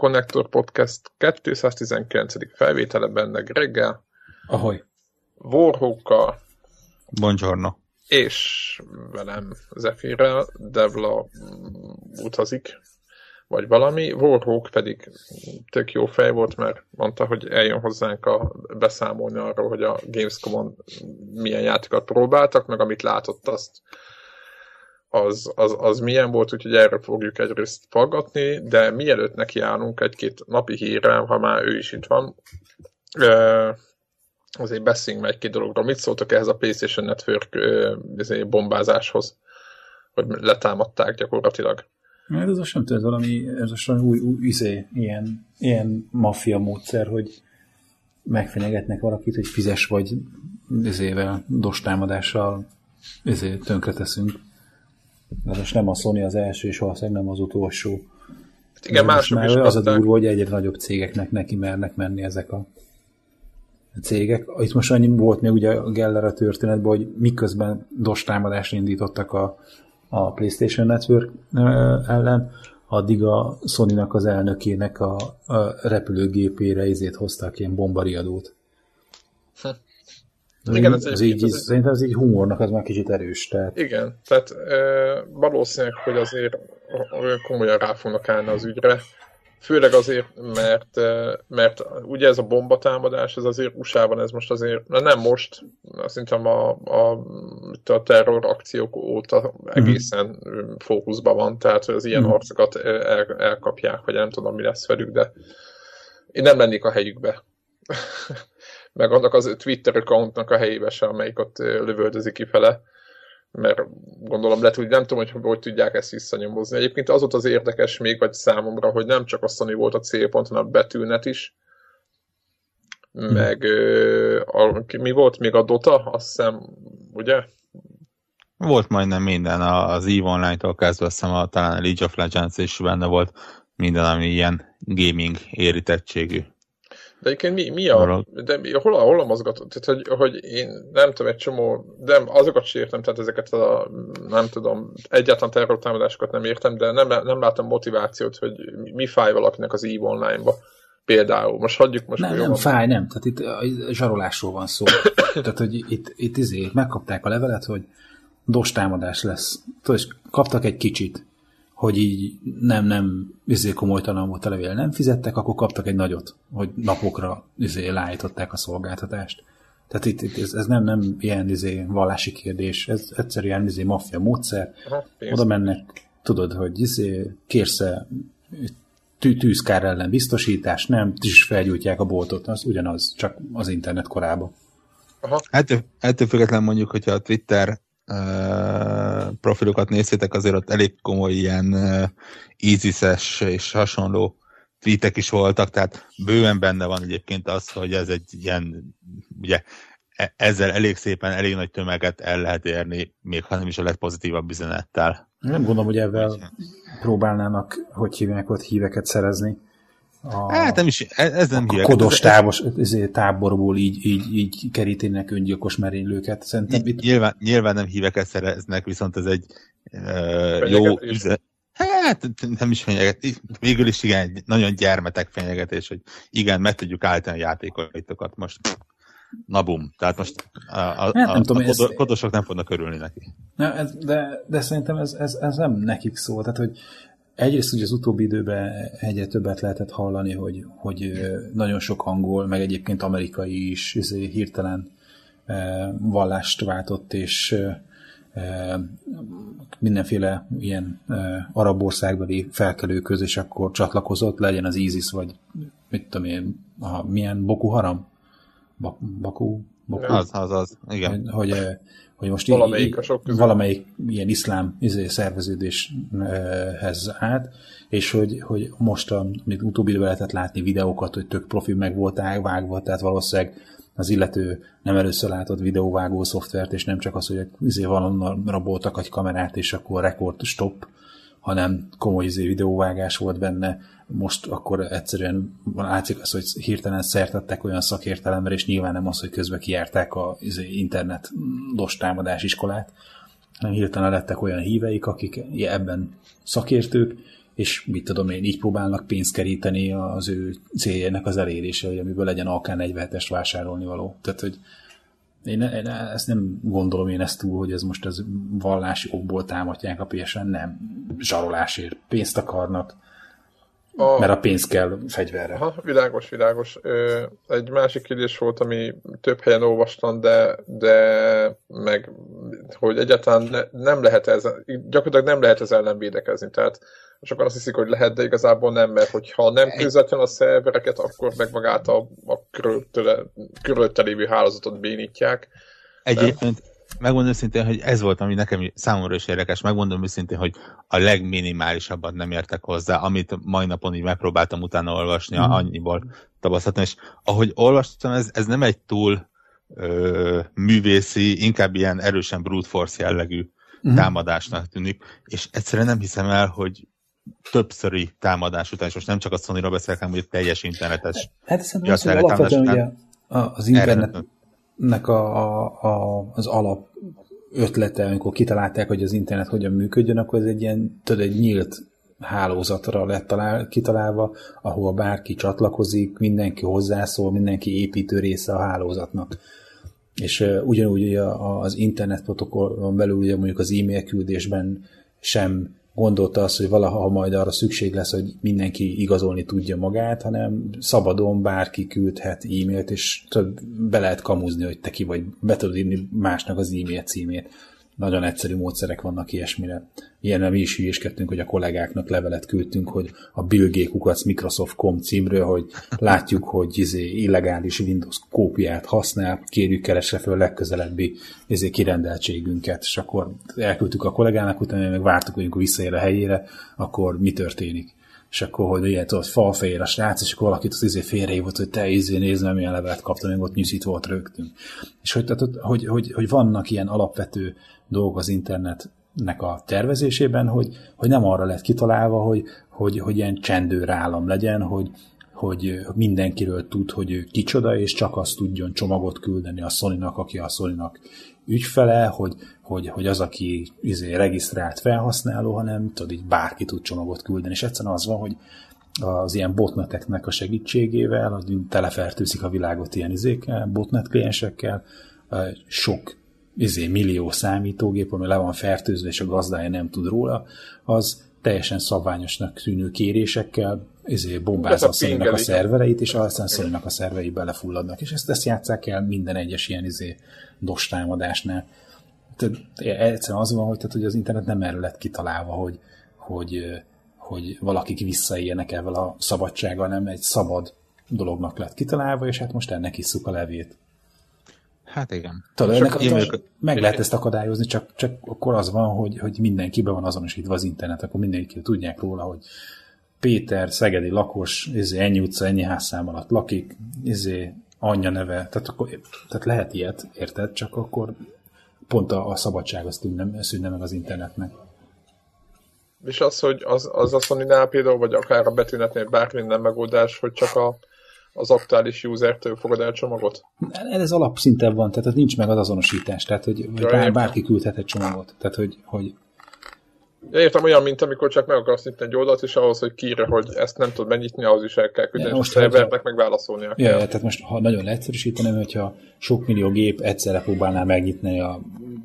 Connector Podcast 219. felvétele benne Greggel. Ahogy. Warhawkkal. Buongiorno. És velem Zephyr-rel, Devla utazik, vagy valami. Warhawk pedig tök jó fej volt, mert mondta, hogy eljön hozzánk a beszámolni arról, hogy a Gamescom-on milyen játékokat próbáltak, meg amit látott, azt az, az, az milyen volt, úgyhogy erre fogjuk egyrészt faggatni, de mielőtt nekiállunk egy-két napi hírrel, ha már ő is itt van, azért beszéljünk meg egy-két dologról. Mit szóltak ehhez a PlayStation Network bombázáshoz, hogy letámadták gyakorlatilag? Mert ez most nem tudom, ez valami, ez most új, új izé, ilyen, ilyen maffia módszer, hogy megfenyegetnek valakit, hogy fizes vagy izével, dostámadással izé, tönkreteszünk. De most nem a Sony az első, és valószínűleg nem az utolsó. Hát igen, mások már is az a kapták. durva, hogy egyre nagyobb cégeknek neki mernek menni ezek a cégek. Itt most annyi volt még ugye a Geller a történetben, hogy miközben DOS támadást indítottak a, a PlayStation Network ellen, addig a Sony-nak az elnökének a, a repülőgépére izét hozták ilyen bombariadót. Ez Igen, így, ez ez egy- így, ez szerintem ez így humornak az már kicsit erős. Tehát Igen, tehát e, valószínűleg, hogy azért olyan komolyan rá fognak állni az ügyre, főleg azért, mert, mert ugye ez a bombatámadás, ez azért USA-ban ez most azért, na nem most, szerintem a, a, a terror akciók óta egészen mm. fókuszban van, tehát hogy az ilyen Mhm. arcokat el, elkapják, vagy nem tudom, mi lesz velük, de én nem lennék a helyükbe. meg annak az Twitter accountnak a helyébe se, amelyik ott lövöldözik kifele, mert gondolom lehet, hogy nem tudom, hogy hogy tudják ezt visszanyomozni. Egyébként az volt az érdekes még, vagy számomra, hogy nem csak a Sony volt a célpont, hanem a betűnet is, meg ö, a, mi volt még a Dota, azt hiszem, ugye? Volt majdnem minden, az EVE Online-tól kezdve azt hiszem a, talán a League of Legends is benne volt minden, ami ilyen gaming érítettségű. De egyébként mi, mi a, de mi, hol, a, hol a mozgató? Tehát, hogy, hogy én nem tudom, egy csomó, de azokat sem értem, tehát ezeket a, nem tudom, egyáltalán terrortámadásokat nem értem, de nem, nem látom motivációt, hogy mi- fáj valakinek az EVE Online-ba. Például. Most hagyjuk most. nem, nem van. fáj, nem. Tehát itt a zsarolásról van szó. Tehát, hogy itt, itt izé, megkapták a levelet, hogy dos támadás lesz. Tudod, és kaptak egy kicsit, hogy így nem, nem izé komolytalan volt a levél, nem fizettek, akkor kaptak egy nagyot, hogy napokra izé leállították a szolgáltatást. Tehát itt, itt ez, ez, nem, nem ilyen izé vallási kérdés, ez egyszerűen izé maffia módszer. Aha. Oda mennek, tudod, hogy izé, kérsz-e tű, tűzkár ellen biztosítás, nem, is felgyújtják a boltot, az ugyanaz, csak az internet korában. Aha. Ettől, ettől függetlenül mondjuk, hogyha a Twitter uh, profilokat nézzétek, azért ott elég komoly ilyen ISIS-es és hasonló tweetek is voltak, tehát bőven benne van egyébként az, hogy ez egy ilyen, ugye e- ezzel elég szépen, elég nagy tömeget el lehet érni, még ha nem is a legpozitívabb üzenettel. Nem gondolom, hogy ebben próbálnának, hogy hívják ott híveket szerezni. A, Hát nem is, ez ez nem a hívek. kodos Ez- távos, izé, táborból így, így, így kerítenek öngyilkos merénylőket. Szerintem itt Nyilván, nyilván nem híveket szereznek, viszont ez egy uh, jó üze... Hát nem is fenyegetés, végül is igen, egy nagyon gyermetek fenyegetés, hogy igen, meg tudjuk állítani a játékaitokat most. Na bum. Tehát most a, a, Hát nem a, tudom, a ez- kodo- kodosok nem fognak örülni neki. Nem, ez, de, de szerintem ez, ez, ez nem nekik szól. Tehát, hogy egyrészt ugye az utóbbi időben egyre többet lehetett hallani, hogy, hogy nagyon sok angol, meg egyébként amerikai is izé, hirtelen vallást váltott, és mindenféle ilyen arab országbeli felkelőköz, és akkor csatlakozott, legyen az ISIS, vagy mit tudom én, a, milyen Boko Haram? Bak, Baku? Baku? Az, az, az. Igen. hogy, hogy, eh, most Valamelyik a sok közül. valamelyik ilyen iszlám izé, szerveződéshez át, és hogy, hogy most, amit utóbbi időben lehetett látni videókat, hogy tök profi meg volt vágva, tehát valószínűleg az illető nem először látott videóvágó szoftvert, és nem csak az, hogy izé valonnan raboltak egy kamerát, és akkor rekord stop, hanem komoly izé videóvágás volt benne, most akkor egyszerűen látszik az, hogy hirtelen szertettek olyan szakértelemre, és nyilván nem az, hogy közben kijárták a izé, internet dos támadás iskolát, hanem hirtelen lettek olyan híveik, akik ebben szakértők, és mit tudom én, így próbálnak pénzt keríteni az ő céljának az elérése, hogy amiből legyen AK-47-est vásárolni való. Tehát, hogy én, én ezt nem gondolom én ezt túl, hogy ez most az vallási okból támadják a PSN, nem. Zsarolásért pénzt akarnak, a... mert a pénz kell fegyverre. Aha, világos, világos. Ö, egy másik kérdés volt, ami több helyen olvastam, de, de meg, hogy egyáltalán ne, nem lehet ez, gyakorlatilag nem lehet ez ellen védekezni. Tehát sokan azt hiszik, hogy lehet, de igazából nem, mert hogyha nem közvetlen a szervereket, akkor meg magát a, a körülötte lévő hálózatot bénítják. Egyébként megmondom őszintén, hogy ez volt, ami nekem számomra is érdekes. Megmondom őszintén, hogy a legminimálisabbat nem értek hozzá, amit mai napon így megpróbáltam utána olvasni, mm. annyiból tapasztaltam, és ahogy olvastam, ez, ez nem egy túl ö, művészi, inkább ilyen erősen brute force jellegű mm. támadásnak tűnik, és egyszerűen nem hiszem el, hogy többszöri támadás után, és most nem csak a Sony-ról beszélek, hanem hogy teljes internetes Hát szerintem az, hogy alapvetően ugye az internetnek a, a, a, az alap ötlete, amikor kitalálták, hogy az internet hogyan működjön, akkor ez egy ilyen, tudod, egy nyílt hálózatra lett talál, kitalálva, ahova bárki csatlakozik, mindenki hozzászól, mindenki építő része a hálózatnak. És uh, ugyanúgy ugye az internet protokollon belül ugye mondjuk az e-mail küldésben sem gondolta azt, hogy valaha majd arra szükség lesz, hogy mindenki igazolni tudja magát, hanem szabadon bárki küldhet e-mailt, és be lehet kamuzni, hogy te ki vagy, be tudod írni másnak az e-mail címét. Nagyon egyszerű módszerek vannak ilyesmire. Ilyen mi is hülyéskedtünk, hogy a kollégáknak levelet küldtünk, hogy a Bill Gates Microsoft.com címről, hogy látjuk, hogy izé illegális Windows kópiát használ, kérjük keresse fel a legközelebbi izé kirendeltségünket, és akkor elküldtük a kollégának, utána meg vártuk, hogy visszaér a helyére, akkor mi történik és akkor, hogy ilyen tudod, falfehér a srác, és akkor valakit az izé félrehívott, hogy te izé nézd, nem milyen levelet kaptam, még ott nyűszít volt rögtünk. És hogy, tehát, hogy, hogy, hogy, vannak ilyen alapvető dolgok az internetnek a tervezésében, hogy, hogy nem arra lett kitalálva, hogy, hogy, hogy ilyen csendőr állam legyen, hogy, hogy mindenkiről tud, hogy ő kicsoda, és csak azt tudjon csomagot küldeni a sony aki a sony ügyfele, hogy, hogy, hogy az, aki izé, regisztrált felhasználó, hanem tudod, így bárki tud csomagot küldeni. És egyszerűen az van, hogy az ilyen botneteknek a segítségével, hogy telefertőzik a világot ilyen izékkel, botnet kliensekkel, sok izé, millió számítógép, ami le van fertőzve, és a gazdája nem tud róla, az teljesen szabványosnak tűnő kérésekkel izé, bombázza a sony a szervereit, és aztán sony a szervei belefulladnak. És ezt, ezt játsszák el minden egyes ilyen izé, dos támadásnál. Tehát egyszerűen az van, hogy, tehát, hogy az internet nem erről lett kitalálva, hogy, hogy, hogy valakik visszaéljenek ezzel a szabadsággal, nem egy szabad dolognak lett kitalálva, és hát most ennek isszuk a levét. Hát igen. Tudod, ennek, e meg lehet ezt akadályozni, csak, csak akkor az van, hogy, hogy mindenkiben van azonosítva az internet, akkor mindenki tudják róla, hogy Péter, szegedi lakos, izé, ennyi utca, ennyi házszám alatt lakik, izé, anyja neve, tehát, akkor, tehát lehet ilyet, érted? Csak akkor pont a, a szabadság az tűnne, szűnne meg az internetnek. És az, hogy az, az a sony például, vagy akár a betűnetnél bármi nem megoldás, hogy csak a, az aktuális user-től fogad el csomagot? Ez alapszinten van, tehát nincs meg az azonosítás, tehát hogy, hogy bár, bárki küldhet egy csomagot. Tehát, hogy, hogy Ja, értem olyan, mint amikor csak meg akarsz nyitni egy oldalt, és ahhoz, hogy kire, hogy ezt nem tud megnyitni, ahhoz is el kell küldeni, most a szervernek meg válaszolnia ja. Ja, tehát most, ha nagyon leegyszerűsíteném, hogyha sok millió gép egyszerre próbálná megnyitni a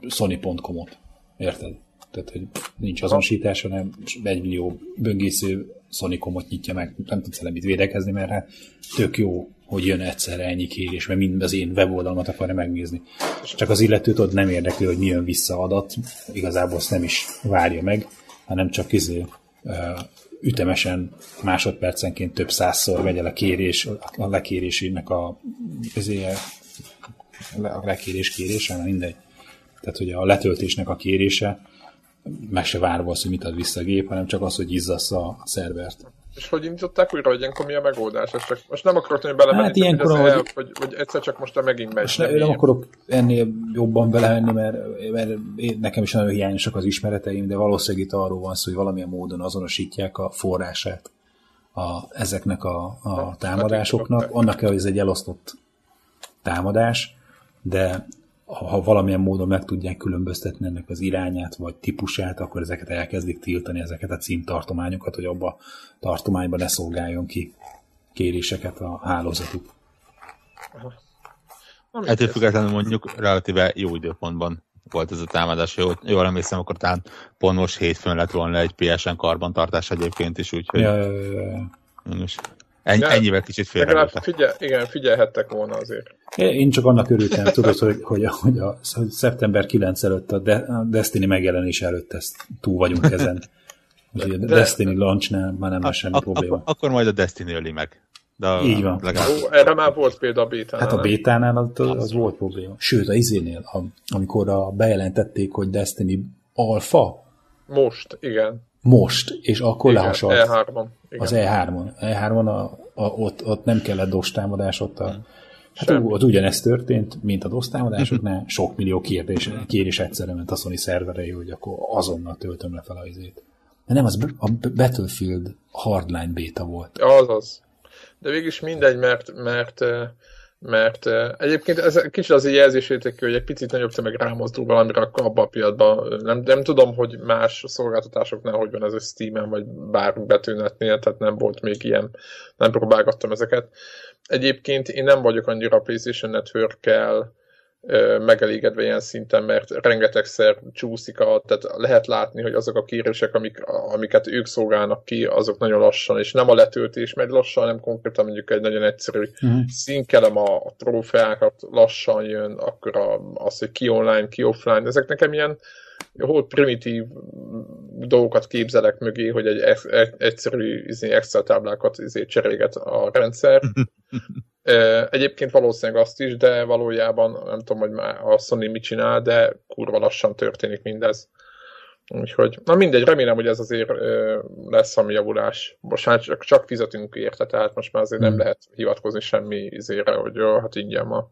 sony.com-ot. Érted? Tehát, hogy nincs azonosítás, hanem egy millió böngésző Sonicomot nyitja meg, nem tudsz mit védekezni, mert hát tök jó, hogy jön egyszerre ennyi kérés, mert mind az én weboldalmat akarja megnézni. Csak az illetőt ott nem érdekli, hogy mi jön vissza adat, igazából azt nem is várja meg, hanem csak izé, ütemesen másodpercenként több százszor megy el a kérés, a lekérésének a, izé, a lekérés kérése, mindegy. Tehát, hogy a letöltésnek a kérése meg se várva az, hogy mit ad vissza a gép, hanem csak az, hogy izzassza a szervert. És hogy indították újra, hogy ilyenkor mi a megoldás? Ez csak, most nem akarok hogy belemenni, hát ilyenkor, hogy, el, hogy, hogy, egyszer csak most megint megy. Most nem, nem akarok ennél jobban belemenni, mert, mert nekem is nagyon hiányosak az ismereteim, de valószínűleg itt arról van szó, hogy valamilyen módon azonosítják a forrását a, ezeknek a, a hát, támadásoknak. Annak kell, hogy ez egy elosztott támadás, de ha valamilyen módon meg tudják különböztetni ennek az irányát vagy típusát, akkor ezeket elkezdik tiltani, ezeket a címtartományokat, hogy abba a tartományban ne szolgáljon ki kéréseket a hálózatuk. Ettől függetlenül mondjuk relatíve jó időpontban volt ez a támadás. Jól, jól emlékszem, akkor talán pont most hétfőn lett volna egy PSN karbantartás egyébként is, úgyhogy... Ja, ja, ja. Ennyi, ennyivel kicsit félre figyel, Igen, figyelhettek volna azért. Én csak annak örültem, tudod, hogy, hogy, a, hogy, a, hogy szeptember 9 előtt, a, De, a Destiny megjelenés előtt ezt túl vagyunk ezen. Úgyhogy a Destiny launchnál már nem lesz semmi probléma. Akkor, akkor majd a Destiny öli meg. De Így van. Legalább... Ó, erre már volt példa a bétánál. Hát a bétánál az, az, az volt probléma. Sőt, a izénél, a, amikor a, bejelentették, hogy Destiny alfa. Most, igen. Most, és akkor igen, lehasalt. E3-on. Igen. Az E3-on. E3-on a, a, ott, ott nem kellett DOS támadás, ott a, hmm. Hát Semmi. ott ugyanezt történt, mint a DOS támadásoknál, sok millió kérdés, kérés egyszerre ment a Sony szerverei, hogy akkor azonnal töltöm le fel a izét. De nem, az a Battlefield Hardline beta volt. Azaz de végülis mindegy, mert, mert, mert egyébként ez kicsit az jelzésértékű, hogy egy picit nagyobb tömeg rámozdul valamire, akkor a pillanatban nem, nem tudom, hogy más szolgáltatásoknál hogy van ez a Steam-en, vagy bár betűnetnél, tehát nem volt még ilyen, nem próbálgattam ezeket. Egyébként én nem vagyok annyira PlayStation Network-kel megelégedve ilyen szinten, mert rengetegszer csúszik, a, tehát lehet látni, hogy azok a kérések, amik, amiket ők szolgálnak ki, azok nagyon lassan, és nem a letöltés megy lassan, hanem konkrétan mondjuk egy nagyon egyszerű uh-huh. színkelem a, a trófeákat lassan jön, akkor a, az, hogy ki online, ki offline, ezek nekem ilyen hol primitív dolgokat képzelek mögé, hogy egy egyszerű izé, Excel táblákat izé, cseréget a rendszer. Egyébként valószínűleg azt is, de valójában nem tudom, hogy már a Sony mit csinál, de kurva lassan történik mindez. Úgyhogy, na mindegy, remélem, hogy ez azért ö, lesz a javulás. Most már csak, csak fizetünk érte, tehát most már azért hmm. nem lehet hivatkozni semmi izére, hogy jó, hát ingyen ma.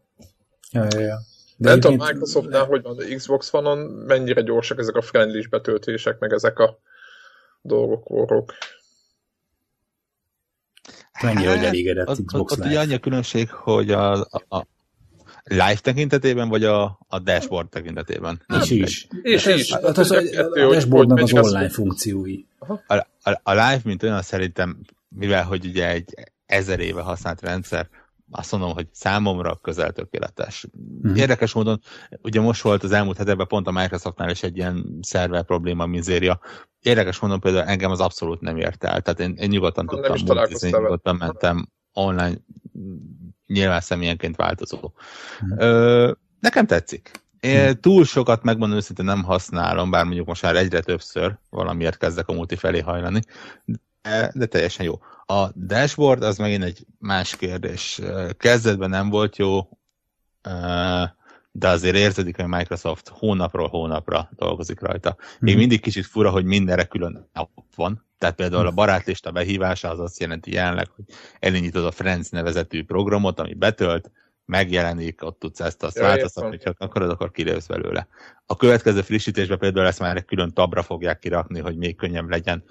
Ja, ja, ja. De nem tudom, Microsoftnál, hogy van, a Xbox One-on mennyire gyorsak ezek a friendly betöltések, meg ezek a dolgok, vorok. Mennyire, hát, hogy elégedett az, Xbox Live? Ott annyi a különbség, hogy a, a, a live tekintetében, vagy a, a dashboard tekintetében? És is. És is. Hát az, a, a dashboardnak az online funkciói. A, a, a live, mint olyan szerintem, mivel hogy ugye egy ezer éve használt rendszer, azt mondom, hogy számomra közel tökéletes. Mm. Érdekes módon, ugye most volt az elmúlt hetekben pont a Microsoftnál is egy ilyen szerver probléma, mizéria. Érdekes módon például engem az abszolút nem ért el. Tehát én, én nyugodtan nem tudtam multizni, nyugodtan mentem online, nyilván személyenként változó. Mm. Ö, nekem tetszik. Én mm. túl sokat, megmondom őszintén, nem használom, bár mondjuk most már egyre többször valamiért kezdek a multi felé hajlani, de, de teljesen jó. A dashboard az megint egy más kérdés. Kezdetben nem volt jó, de azért érződik, hogy Microsoft hónapról hónapra dolgozik rajta. Még hmm. mindig kicsit fura, hogy mindenre külön ott van. Tehát például a mhm. barátlista behívása az azt jelenti jelenleg, hogy elindítod a Friends nevezetű programot, ami betölt, megjelenik, ott tudsz ezt azt ja, változtatni, hogyha akarod, akkor kilősz belőle. A következő frissítésben például ezt már egy külön tabra fogják kirakni, hogy még könnyebb legyen.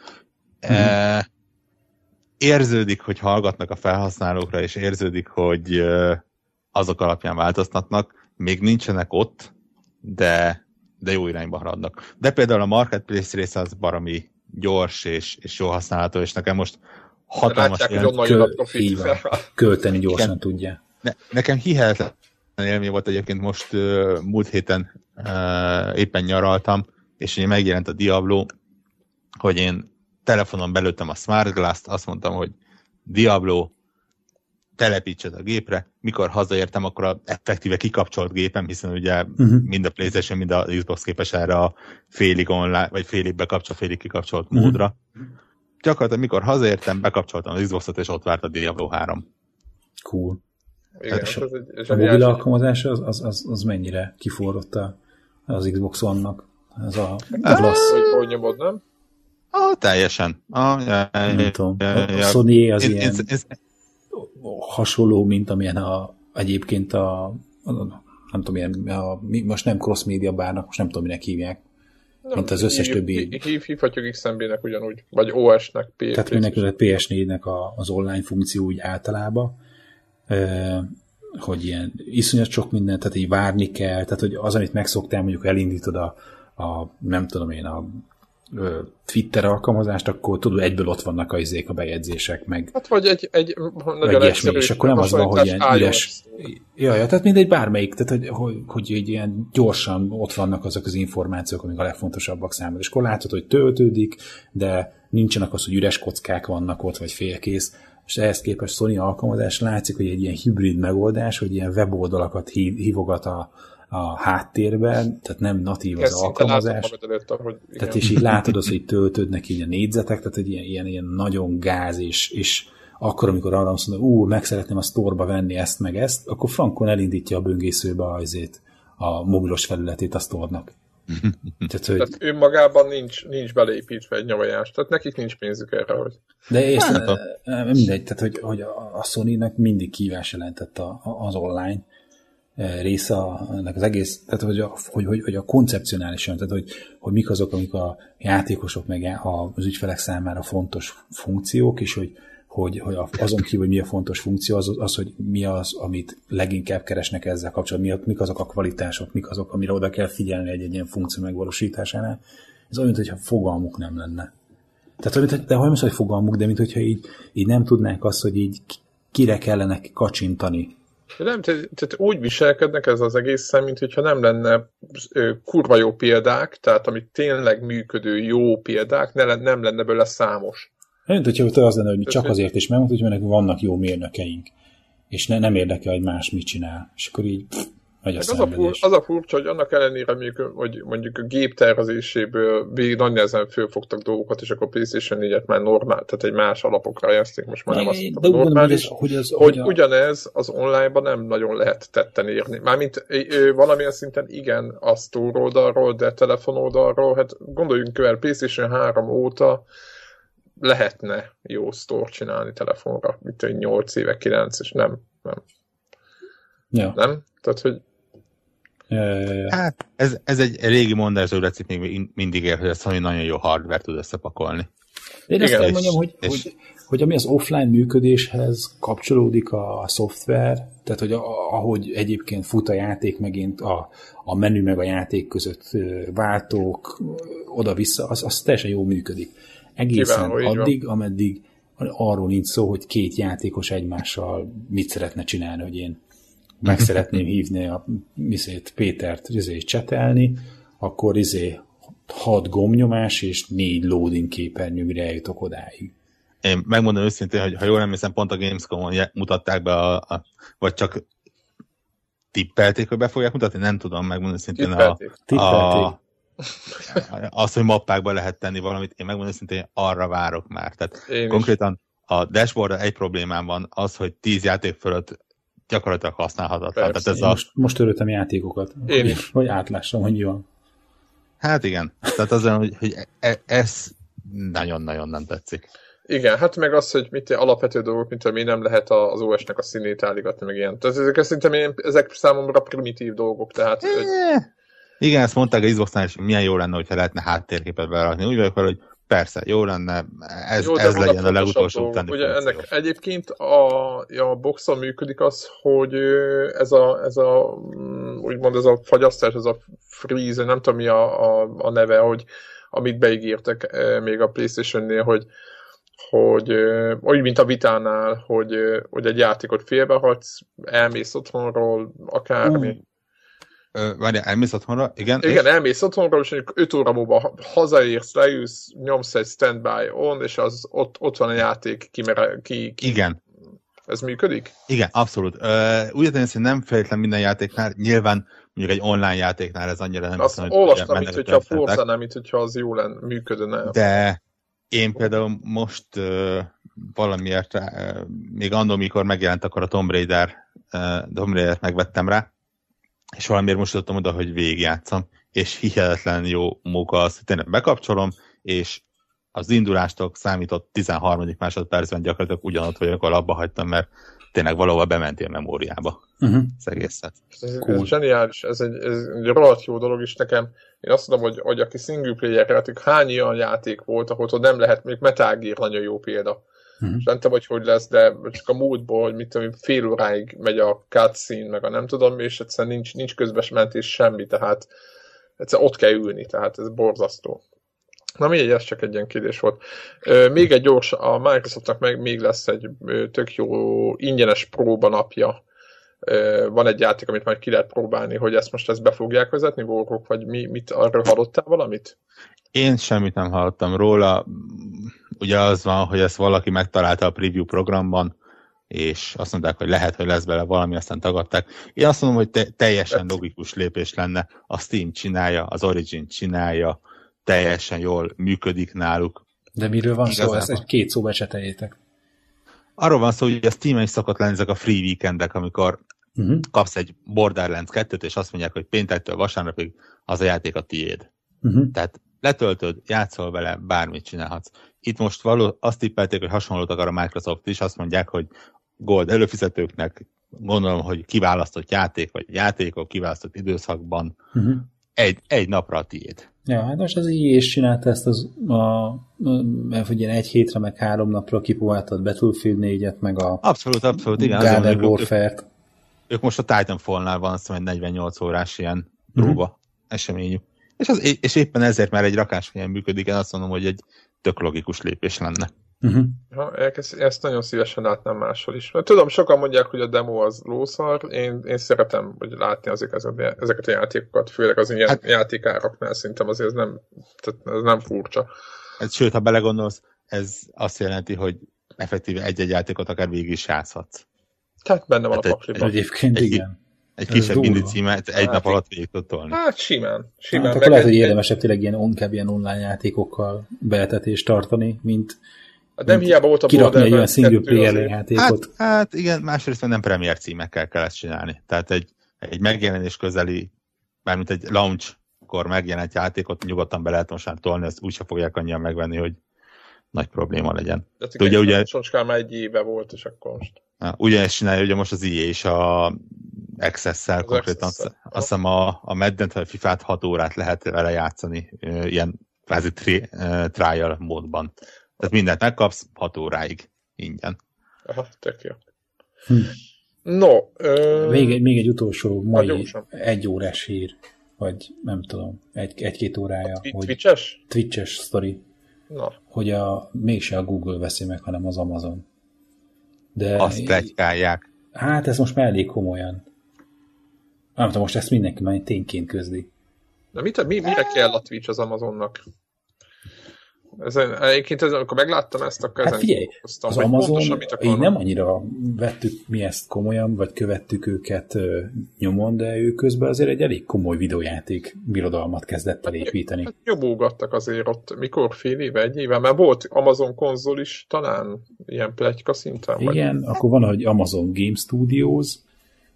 Mm. E- érződik, hogy hallgatnak a felhasználókra, és érződik, hogy azok alapján változtatnak. Még nincsenek ott, de, de jó irányba haradnak. De például a Marketplace része az barami gyors és, és jó használható, és nekem most hatalmas Látják, hogy kö, költeni gyorsan Igen. tudja. Ne, nekem hihetetlen élmény volt egyébként most uh, múlt héten uh, éppen nyaraltam, és ugye megjelent a Diablo, hogy én telefonon belőttem a Smart Glass-t, azt mondtam, hogy Diablo, telepítsed a gépre, mikor hazaértem, akkor a effektíve kikapcsolt gépem, hiszen ugye uh-huh. mind a PlayStation, mind a Xbox képes erre a félig online, vagy félig bekapcsolt, félig kikapcsolt uh-huh. módra. Gyakorlatilag mikor hazaértem, bekapcsoltam az Xboxot, és ott várt a Diablo 3. Cool. Igen, és a, ez a mobil alkalmazás az, az, az, az mennyire kiforrott az Xbox One-nak? Ez a, a Glass. Hogy, hogy nyomod, nem? Ah, teljesen. Ah, ja, nem ja, tudom. Ja, a Sony az én, ilyen én, én, hasonló, mint amilyen a, egyébként a, a nem tudom, ilyen, a, most nem cross media bárnak, most nem tudom, minek hívják. Nem, mint az összes hív, többi... Hív, hívhatjuk XMB-nek ugyanúgy, vagy OS-nek, PS, Tehát mindenki PS4-nek a, az online funkció úgy általában. Hogy ilyen iszonyat sok mindent, tehát így várni kell, tehát hogy az, amit megszoktál, mondjuk elindítod a, a nem tudom én, a Twitter alkalmazást, akkor tudod, egyből ott vannak a izék, a bejegyzések, meg hát vagy egy, egy nagyon egy ilyesmi, és akkor nem az van, hogy ilyen üres... Ja, ja, tehát mindegy bármelyik, tehát hogy, hogy, hogy egy ilyen gyorsan ott vannak azok az információk, amik a legfontosabbak számomra. És akkor látod, hogy töltődik, de nincsenek az, hogy üres kockák vannak ott, vagy félkész, és ehhez képest Sony alkalmazás látszik, hogy egy ilyen hibrid megoldás, hogy ilyen weboldalakat hívogat a, a háttérben, tehát nem natív az alkalmazás. Előtt, ahogy, tehát és így látod az, hogy töltődnek így a négyzetek, tehát egy ilyen, ilyen, ilyen nagyon gáz, és, és akkor, amikor arra azt mondom, ú, meg szeretném a sztorba venni ezt meg ezt, akkor frankon elindítja a böngészőbe azért a mobilos felületét a sztornak. tehát, hogy... tehát önmagában nincs, nincs beleépítve egy nyomajás, tehát nekik nincs pénzük erre, hogy... De és hát, mindegy, tehát hogy, hogy a Sony-nak mindig kívás jelentett a, az online, része ennek az egész, tehát hogy a, hogy, hogy, hogy a koncepcionálisan, tehát hogy, hogy mik azok, amik a játékosok meg az ügyfelek számára fontos funkciók, és hogy, hogy, hogy azon kívül, hogy mi a fontos funkció, az, az, hogy mi az, amit leginkább keresnek ezzel kapcsolatban, mik azok a kvalitások, mik azok, amire oda kell figyelni egy, egy ilyen funkció megvalósításánál. Ez olyan, mintha fogalmuk nem lenne. Tehát olyan, de hogy hogy fogalmuk, de mintha így, így nem tudnák azt, hogy így kire kellene kacsintani nem, tehát úgy viselkednek ez az egészen, mint hogyha nem lenne kurva jó példák, tehát amit tényleg működő jó példák, ne, nem lenne belőle számos. Mint hogyha az lenne, hogy mi csak azért is megmondtuk, hogy vannak jó mérnökeink, és ne, nem érdekel, hogy más mit csinál. És akkor így pff, nagy a az, a fur, az a furcsa, hogy annak ellenére, mondjuk, hogy mondjuk a gép tervezéséből végig nagy nehezen fölfogtak dolgokat, és akkor PlayStation 4-et már normál, tehát egy más alapokra helyezték, most már nem azt de normális, hogy, ez, hogy, hogy ugyanez az online-ban nem nagyon lehet tetten érni. Mármint valamilyen szinten igen, a store oldalról, de telefon oldalról, hát gondoljunk el, PlayStation 3 óta lehetne jó store csinálni telefonra, mint egy 8 éve, 9, és nem, nem. Ja. Nem? Tehát, hogy Hát ez, ez egy régi mondás, hogy Recip még mindig ér, hogy Sony nagyon jó hardware tud összepakolni. Én ezt Igen, mondjam, hogy, és, hogy, hogy ami az offline működéshez kapcsolódik a, a szoftver, tehát hogy a, ahogy egyébként fut a játék megint a, a menü meg a játék között váltók oda-vissza, az, az teljesen jól működik. Egészen Kívánó, addig, ameddig arról nincs szó, hogy két játékos egymással mit szeretne csinálni, hogy én meg szeretném hívni a izét, Pétert izé, csetelni, akkor izé hat gomnyomás és négy loading képernyő, mire eljutok odáig. Én megmondom őszintén, hogy ha jól emlékszem, pont a Gamescom-on mutatták be, a, a, vagy csak tippelték, hogy be fogják mutatni, nem tudom megmondani szintén a, a, az, hogy mappákba lehet tenni valamit, én megmondom szintén, arra várok már. Tehát én konkrétan is. a dashboard egy problémám van, az, hogy tíz játék fölött gyakorlatilag használhatatlan. Tehát ez a... most, most örültem játékokat, Én is. hogy átlássam, hogy van. Hát igen. Tehát az, hogy, hogy e, ez nagyon-nagyon nem tetszik. Igen, hát meg az, hogy mit alapvető dolgok, mint hogy mi nem lehet az OS-nek a színét állítani, meg ilyen. Tehát ezek szerintem én, ezek számomra primitív dolgok, tehát... Hogy... Igen, ezt mondták a Xbox-nál is, milyen jó lenne, hogyha lehetne háttérképet berakni. Úgy vagyok hogy Persze, jó lenne, ez, jó, ez legyen a legutolsó dolog. Ugye ennek egyébként a, a boxon működik az, hogy ez a, ez a mm, úgymond ez a fagyasztás, ez a freeze, nem tudom mi a, a, a neve, hogy amit beígértek még a Playstation-nél, hogy hogy úgy, mint a vitánál, hogy, hogy egy játékot félbehagysz, elmész otthonról, akármi. Mm Várjál, elmész otthonra? Igen? Igen, és? elmész otthonra, és mondjuk 5 óra múlva hazaérsz, leülsz, nyomsz egy standby on, és az ott, ott van a játék, ki, ki, ki Igen. Ez működik? Igen, abszolút. Úgy értem, hogy nem feltétlenül minden játéknál, nyilván mondjuk egy online játéknál ez annyira nem Azt hiszem, olvastam, mint hogyha a Forza nem, mint hogyha az jó lenne, működne. De én például most valamiért, még annól, mikor megjelent, akkor a Tomb Raider, Tomb Raider-t megvettem rá, és valamiért most adtam oda, hogy végigjátszom, és hihetetlen jó móka az, hogy tényleg bekapcsolom, és az indulástól számított 13. másodpercben gyakorlatilag ugyanott vagyok, ahol abba hagytam, mert tényleg valahol bementél memóriába uh-huh. az egészet. Ez, cool. ez zseniális, ez egy, ez egy rohadt jó dolog is nekem. Én azt mondom, hogy, hogy aki single player játék, hány olyan játék volt, ahol nem lehet, még Metal Gear nagyon jó példa. Uh-huh. És nem tudom, hogy hogy lesz, de csak a múltból, hogy mit tudom, fél óráig megy a cutscene, meg a nem tudom, és egyszerűen nincs, nincs közbesmentés semmi, tehát egyszerűen ott kell ülni, tehát ez borzasztó. Na mindegy, ez csak egy ilyen kérdés volt. Még egy gyors, a Microsoftnak meg még lesz egy tök jó ingyenes próba napja. Van egy játék, amit majd ki lehet próbálni, hogy ezt most ezt be fogják vezetni, Warhawk, vagy mi, mit arról hallottál valamit? Én semmit nem hallottam róla. Ugye az van, hogy ezt valaki megtalálta a preview programban, és azt mondták, hogy lehet, hogy lesz bele valami, aztán tagadták. Én azt mondom, hogy te, teljesen logikus lépés lenne. A Steam csinálja, az Origin csinálja, teljesen jól működik náluk. De miről van Igazából. szó? Ezt egy két szóba cseteljétek. Arról van szó, hogy a steam is szokott lenni ezek a free weekendek, amikor uh-huh. kapsz egy Borderlands 2-t, és azt mondják, hogy péntektől vasárnapig az a játék a tiéd. Uh-huh. Tehát letöltöd, játszol vele, bármit csinálhatsz. Itt most való, azt tippelték, hogy hasonlót akar a Microsoft is, azt mondják, hogy Gold előfizetőknek gondolom, hogy kiválasztott játék, vagy játékok kiválasztott időszakban uh-huh. egy, egy napra a tiéd. Ja, hát most az így is csinálta ezt az, a, mert ugye egy hétre, meg három napra kipróbáltad Battlefield 4-et, meg a abszolút, abszolút, igen, Garden Warfare-t. Ők, ők, most a Titanfall-nál van azt mondom, egy 48 órás ilyen próba uh-huh. eseményük. És, az, és éppen ezért már egy rakáshelyen működik, én azt mondom, hogy egy tök logikus lépés lenne. Uh-huh. Ha, ezt, ezt nagyon szívesen látnám máshol is. Mert tudom, sokan mondják, hogy a demo az lószar, én, én szeretem hogy látni azért ezeket, ezeket a játékokat, főleg az ilyen hát, játékáraknál szerintem azért ez nem, tehát ez nem furcsa. Ez, sőt, ha belegondolsz, ez azt jelenti, hogy effektíve egy-egy játékot akár végig is játszhatsz. Tehát benne van hát a pakliban. Egyébként egy, igen. Egy Ez kisebb indie címet egy hát, nap alatt végig tudod tolni. Hát simán. simán hát akkor lehet, hogy érdemesebb tényleg ilyen, inkább ilyen online játékokkal beetetést tartani, mint Hát nem hiába volt a Kirakni egy olyan single player játékot. Hát, hát igen, másrészt nem premier címekkel kell ezt csinálni. Tehát egy, egy megjelenés közeli, mármint egy launch-kor megjelent játékot nyugodtan be lehet most már tolni, ezt úgyse fogják annyian megvenni, hogy nagy probléma legyen. De hát ugye, ugye, Socskán már egy éve volt, és akkor most. Ugye ezt csinálja, ugye most az IE és a Access-szel konkrétan, access azt hiszem a, a Madden-t vagy a FIFA-t 6 órát lehet vele játszani, ilyen kvázi tri, trial módban. Tehát mindent megkapsz 6 óráig ingyen. Aha, tök jó. Hm. No. Ö... Még, egy, még egy utolsó mai egy órás hír, vagy nem tudom, egy, egy-két órája. A hogy Twitches? Twitches sztori. Na. Hogy a, mégse a Google veszi meg, hanem az Amazon. De Azt plegykálják. Hát ez most már elég komolyan. Nem tudom, most ezt mindenki már tényként közli. De mit, mi, mire kell a Twitch az Amazonnak? Ezen, egyébként ezen, amikor megláttam ezt, akkor hát figyelj, az Amazon, így nem annyira vettük mi ezt komolyan, vagy követtük őket nyomon, de ők közben azért egy elég komoly videójáték birodalmat kezdett el építeni. Hát nyomógattak azért ott, mikor fél éve, egy éve, mert volt Amazon konzol is, talán ilyen plegyka szinten. Igen, vagy? akkor van, hogy Amazon Game Studios,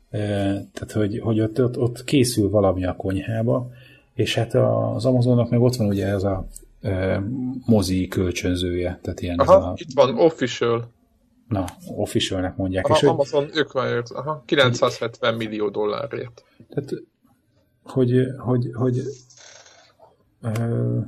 tehát hogy, hogy ott, ott, ott készül valami a konyhába, és hát az Amazonnak meg ott van ugye ez a mozi kölcsönzője. Tehát ilyen Aha, a... itt van, official. Na, officialnek mondják. Aha, és Amazon hogy... ők van, aha, 970 millió dollárért. Tehát, hogy, hogy, hogy ö,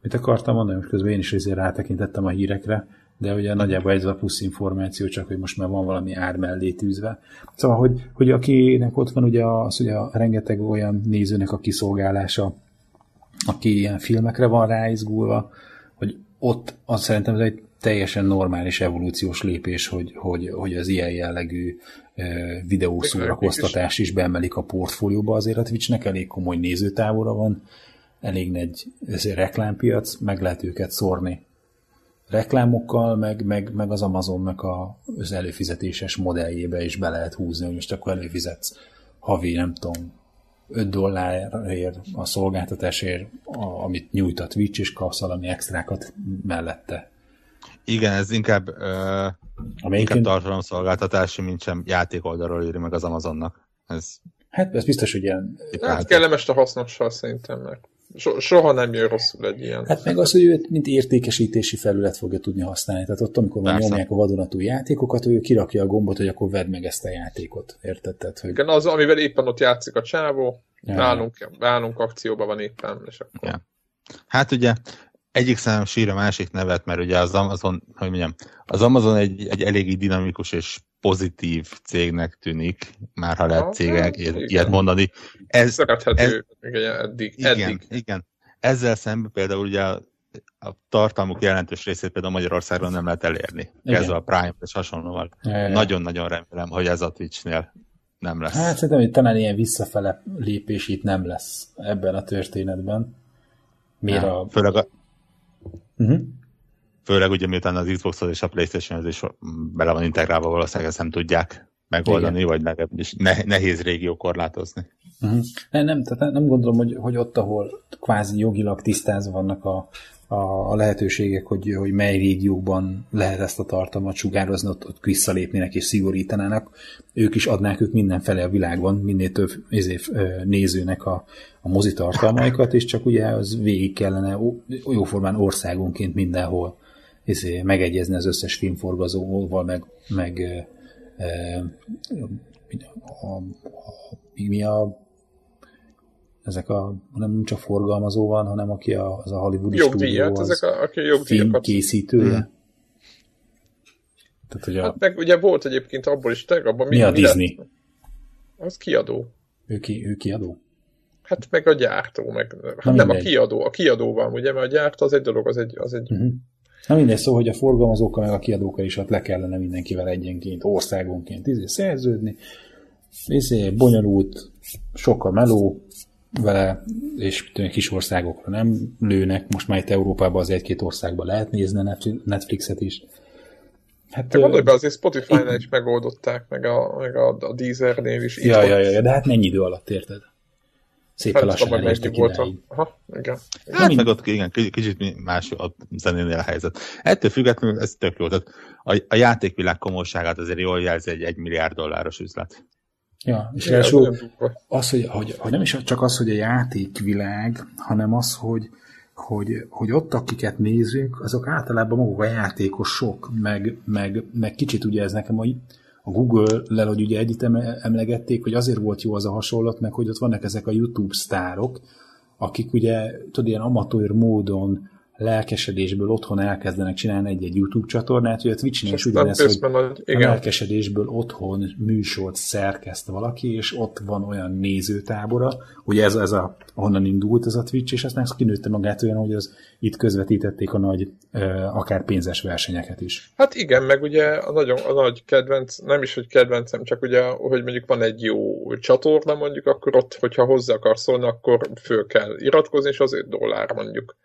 mit akartam mondani, most közben én is azért rátekintettem a hírekre, de ugye nagyjából ez a plusz információ, csak hogy most már van valami ár mellé tűzve. Szóval, hogy, hogy akinek ott van ugye az, ugye a rengeteg olyan nézőnek a kiszolgálása, aki ilyen filmekre van ráizgulva, hogy ott azt szerintem ez egy teljesen normális evolúciós lépés, hogy, hogy, hogy az ilyen jellegű videószórakoztatás is beemelik a portfólióba, azért a Twitchnek elég komoly nézőtávora van, elég nagy reklámpiac, meg lehet őket szórni reklámokkal, meg, meg, meg az Amazonnak a, az előfizetéses modelljébe is be lehet húzni, hogy most akkor előfizetsz havi, nem tudom, 5 dollárért a szolgáltatásért, a, amit nyújt a Twitch, és kapsz valami extrákat mellette. Igen, ez inkább, uh, inkább tartalomszolgáltatási, mint sem játék oldalról írja meg az Amazonnak. Ez Hát ez biztos, hogy ilyen... Hát kellemes a hasznossal szerintem meg. So, soha nem jön rosszul egy ilyen. Hát meg az, hogy őt mint értékesítési felület fogja tudni használni. Tehát ott, amikor van nyomják a vadonatú játékokat, ő kirakja a gombot, hogy akkor vedd meg ezt a játékot. Érted? Tehát, hogy... Igen, az, amivel éppen ott játszik a csávó, ja. nálunk, nálunk akcióban van éppen, és akkor... Ja. Hát ugye egyik szám sír a másik nevet, mert ugye az Amazon, hogy mondjam, az Amazon egy, egy eléggé dinamikus és pozitív cégnek tűnik, már ha lehet cégek ilyet mondani. Ez, Szerethető ez, igen, eddig, igen, eddig. Igen, ezzel szemben például ugye a, a tartalmuk jelentős részét például Magyarországon nem lehet elérni. Kezdve a Prime és hasonlóval. Nagyon-nagyon remélem, hogy ez a Twitch-nél nem lesz. Hát szerintem, hogy talán ilyen visszafele lépés itt nem lesz ebben a történetben. Miért a... Főleg, a... Uh-huh. Főleg ugye miután az xbox és a playstation is bele van integrálva, valószínűleg ezt nem tudják megoldani, Igen. vagy legalábbis nehéz régió korlátozni. Uh-huh. Nem, nem, tehát nem gondolom, hogy, hogy ott, ahol kvázi jogilag tisztázva vannak a, a, a lehetőségek, hogy, hogy mely régiókban lehet ezt a tartalmat sugározni, ott, ott visszalépnének és szigorítanának. Ők is adnák ők mindenfele a világban, minél több ezért, nézőnek a, a mozitartalmaikat, és csak ugye az végig kellene jóformán országonként mindenhol ezért megegyezni az összes filmforgazóval, meg, meg e, e, a, a, mi a ezek a, nem csak forgalmazó van, hanem aki a, az a Hollywoodi stúdió, az ezek a, aki a filmkészítője. Hmm. Tehát, hogy a... Hát meg ugye volt egyébként abból is, te, abban mi, mi a Disney? Az kiadó. Ő, ki, ő kiadó? Hát meg a gyártó, meg hát nem a kiadó, a kiadó van, ugye, mert a gyártó az egy dolog, az egy... Az egy... Uh-huh. Na mindegy, szó, hogy a forgalmazókkal meg a kiadókkal is ott le kellene mindenkivel egyenként, országonként izé szerződni. Izé, bonyolult, sok a meló, vele, és kis országokra nem lőnek. Most már itt Európában az egy-két országban lehet nézni Netflixet is. Hát, te gondolj be, azért Spotify-nál is megoldották, meg a, meg a, a Deezer-nél is. Ja, ja, ja, de hát mennyi idő alatt érted? Szépen hát, lassan elértek volt a... Aha, igen. Hát meg ott igen, kicsit más a zenénél a helyzet. Ettől függetlenül ez tök jó. Tehát a, a játékvilág komolyságát azért jól jelzi egy 1 milliárd dolláros üzlet. Ja, és első az, hogy, hogy, hogy nem is csak az, hogy a játékvilág, hanem az, hogy, hogy, hogy ott, akiket nézünk, azok általában maguk a játékosok, meg, meg, meg kicsit ugye ez nekem a, a Google-lel, hogy ugye együtt emlegették, hogy azért volt jó az a hasonlat, meg hogy ott vannak ezek a YouTube sztárok, akik ugye, tudod, ilyen amatőr módon lelkesedésből otthon elkezdenek csinálni egy-egy YouTube csatornát, hogy a Twitch-nél is ugyanez, hogy a lelkesedésből otthon műsort szerkeszt valaki, és ott van olyan nézőtábora, ugye ez, ez a, ahonnan indult ez a Twitch, és aztán kinőtte magát olyan, hogy az itt közvetítették a nagy, akár pénzes versenyeket is. Hát igen, meg ugye a, nagyon, a nagy kedvenc, nem is, hogy kedvencem, csak ugye, hogy mondjuk van egy jó csatorna mondjuk, akkor ott, hogyha hozzá akarsz szólni, akkor föl kell iratkozni, és az 5 dollár mondjuk.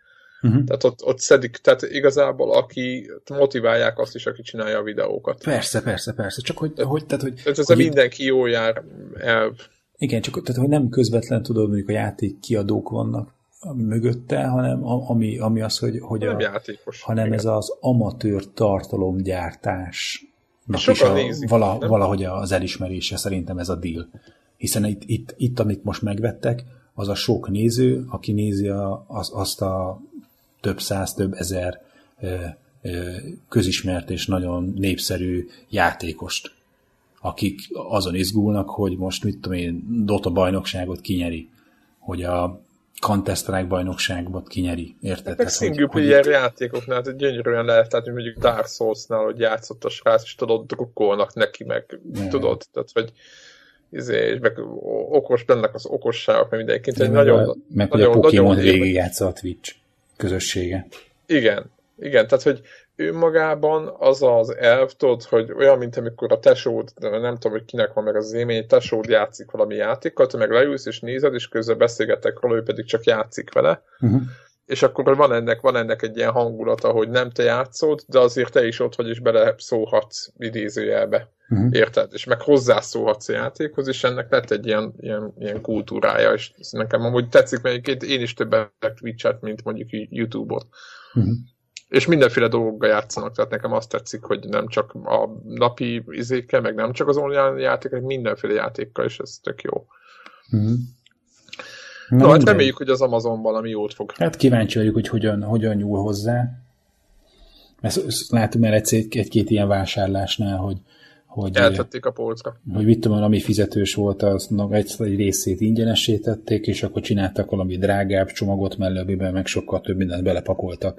Uh-huh. Tehát ott, ott szedik, tehát igazából aki motiválják azt is, aki csinálja a videókat. Persze, persze, persze. Csak hogy, hogy tehát, hogy, tehát ez hogy mindenki jó jár elv. Igen, csak tehát, hogy nem közvetlen tudod, mondjuk a játék kiadók vannak mögötte, hanem ami, ami az, hogy, hogy nem a, játékos, hanem igen. ez az amatőr tartalomgyártás is a, nézik, vala, valahogy az elismerése szerintem ez a deal. Hiszen itt, itt, itt, amit most megvettek, az a sok néző, aki nézi a, az, azt a több száz, több ezer közismert és nagyon népszerű játékost, akik azon izgulnak, hogy most mit tudom én, Dota bajnokságot kinyeri, hogy a Counter-Strike bajnokságot kinyeri, érted? Meg single player hogy... játékoknál tehát gyönyörűen lehet, tehát mondjuk Dark Souls-nál, hogy játszott a srác, és tudod, drukkolnak neki, meg ne. tudod, tehát hogy izé, és meg okos bennek az okosságok, meg mindenként. Egy nagyon, meg nagyon, hogy a Pokémon végigjátsza a Twitch közössége. Igen, igen, tehát hogy ő magában az az elv, tudod, hogy olyan, mint amikor a tesód, nem tudom, hogy kinek van meg az élmény, tesód játszik valami játékkal, te meg leülsz és nézed, és közben beszélgetek róla, ő pedig csak játszik vele. Uh-huh. És akkor van ennek, van ennek egy ilyen hangulata, hogy nem te játszod, de azért te is ott vagy, és bele szólhatsz idézőjelbe. Uh-huh. Érted? És meg hozzászólhatsz a játékhoz, és ennek lett egy ilyen, ilyen, ilyen kultúrája, és nekem amúgy tetszik, mert én is többet Twitch-et, mint mondjuk YouTube-ot. Uh-huh. És mindenféle dolgokkal játszanak, tehát nekem azt tetszik, hogy nem csak a napi izékkel, meg nem csak az online játék, mindenféle játékkal, és ez tök jó. Uh-huh. Na, Na hát reméljük, hogy az Amazon valami jót fog. Hát kíváncsi vagyok, hogy hogyan, hogyan nyúl hozzá. Ezt, ezt látom el egy-két ilyen vásárlásnál, hogy hogy, Eltették a polcra. Hogy mit tudom, ami fizetős volt, az egy, egy részét ingyenesé tették, és akkor csináltak valami drágább csomagot mellé, amiben meg sokkal több mindent belepakoltak.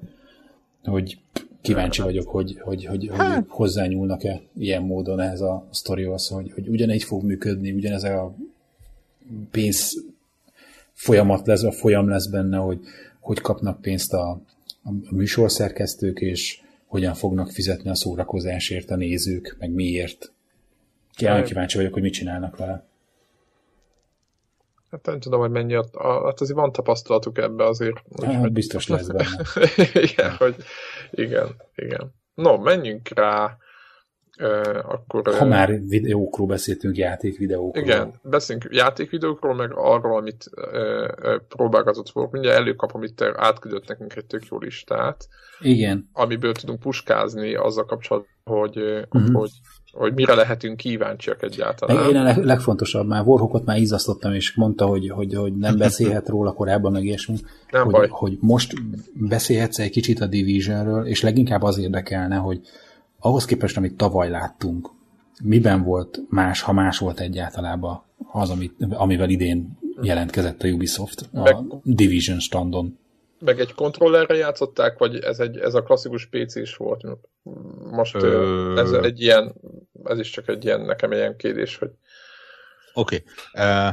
Hogy kíváncsi vagyok, hogy, hogy, hogy, hogy hát. hozzányúlnak-e ilyen módon ehhez a sztorihoz, hogy, hogy ugyanígy fog működni, ugyanez a pénz folyamat lesz, a folyam lesz benne, hogy hogy kapnak pénzt a, a műsorszerkesztők, és hogyan fognak fizetni a szórakozásért a nézők, meg miért. Nagyon kíváncsi vagyok, hogy mit csinálnak vele. Hát nem tudom, hogy mennyi, hát azért van tapasztalatuk ebbe azért. Hát, hogy... biztos lesz benne. igen, hogy, igen, igen. No, menjünk rá akkor... Ha már videókról beszéltünk, játékvideókról. Igen, beszélünk játékvideókról, meg arról, amit próbálgatott volt. Mindjárt előkapom, itt átküldött nekünk egy tök jó listát. Igen. Amiből tudunk puskázni azzal kapcsolatban, hogy, uh-huh. hogy, hogy mire lehetünk kíváncsiak egyáltalán. Meg én a legfontosabb, már Warhawkot már izzasztottam, és mondta, hogy, hogy, hogy nem beszélhet róla korábban, meg ilyesmi. Nem hogy, baj. hogy most beszélhetsz egy kicsit a Divisionről, és leginkább az érdekelne, hogy ahhoz képest, amit tavaly láttunk, miben volt más, ha más volt egyáltalában az, amit, amivel idén jelentkezett a Ubisoft a meg, Division standon. Meg egy kontrollerre játszották, vagy ez, egy, ez a klasszikus PC is volt? Most Ö... ez egy ilyen, ez is csak egy ilyen, nekem egy ilyen kérdés, hogy... Oké. Okay. Uh,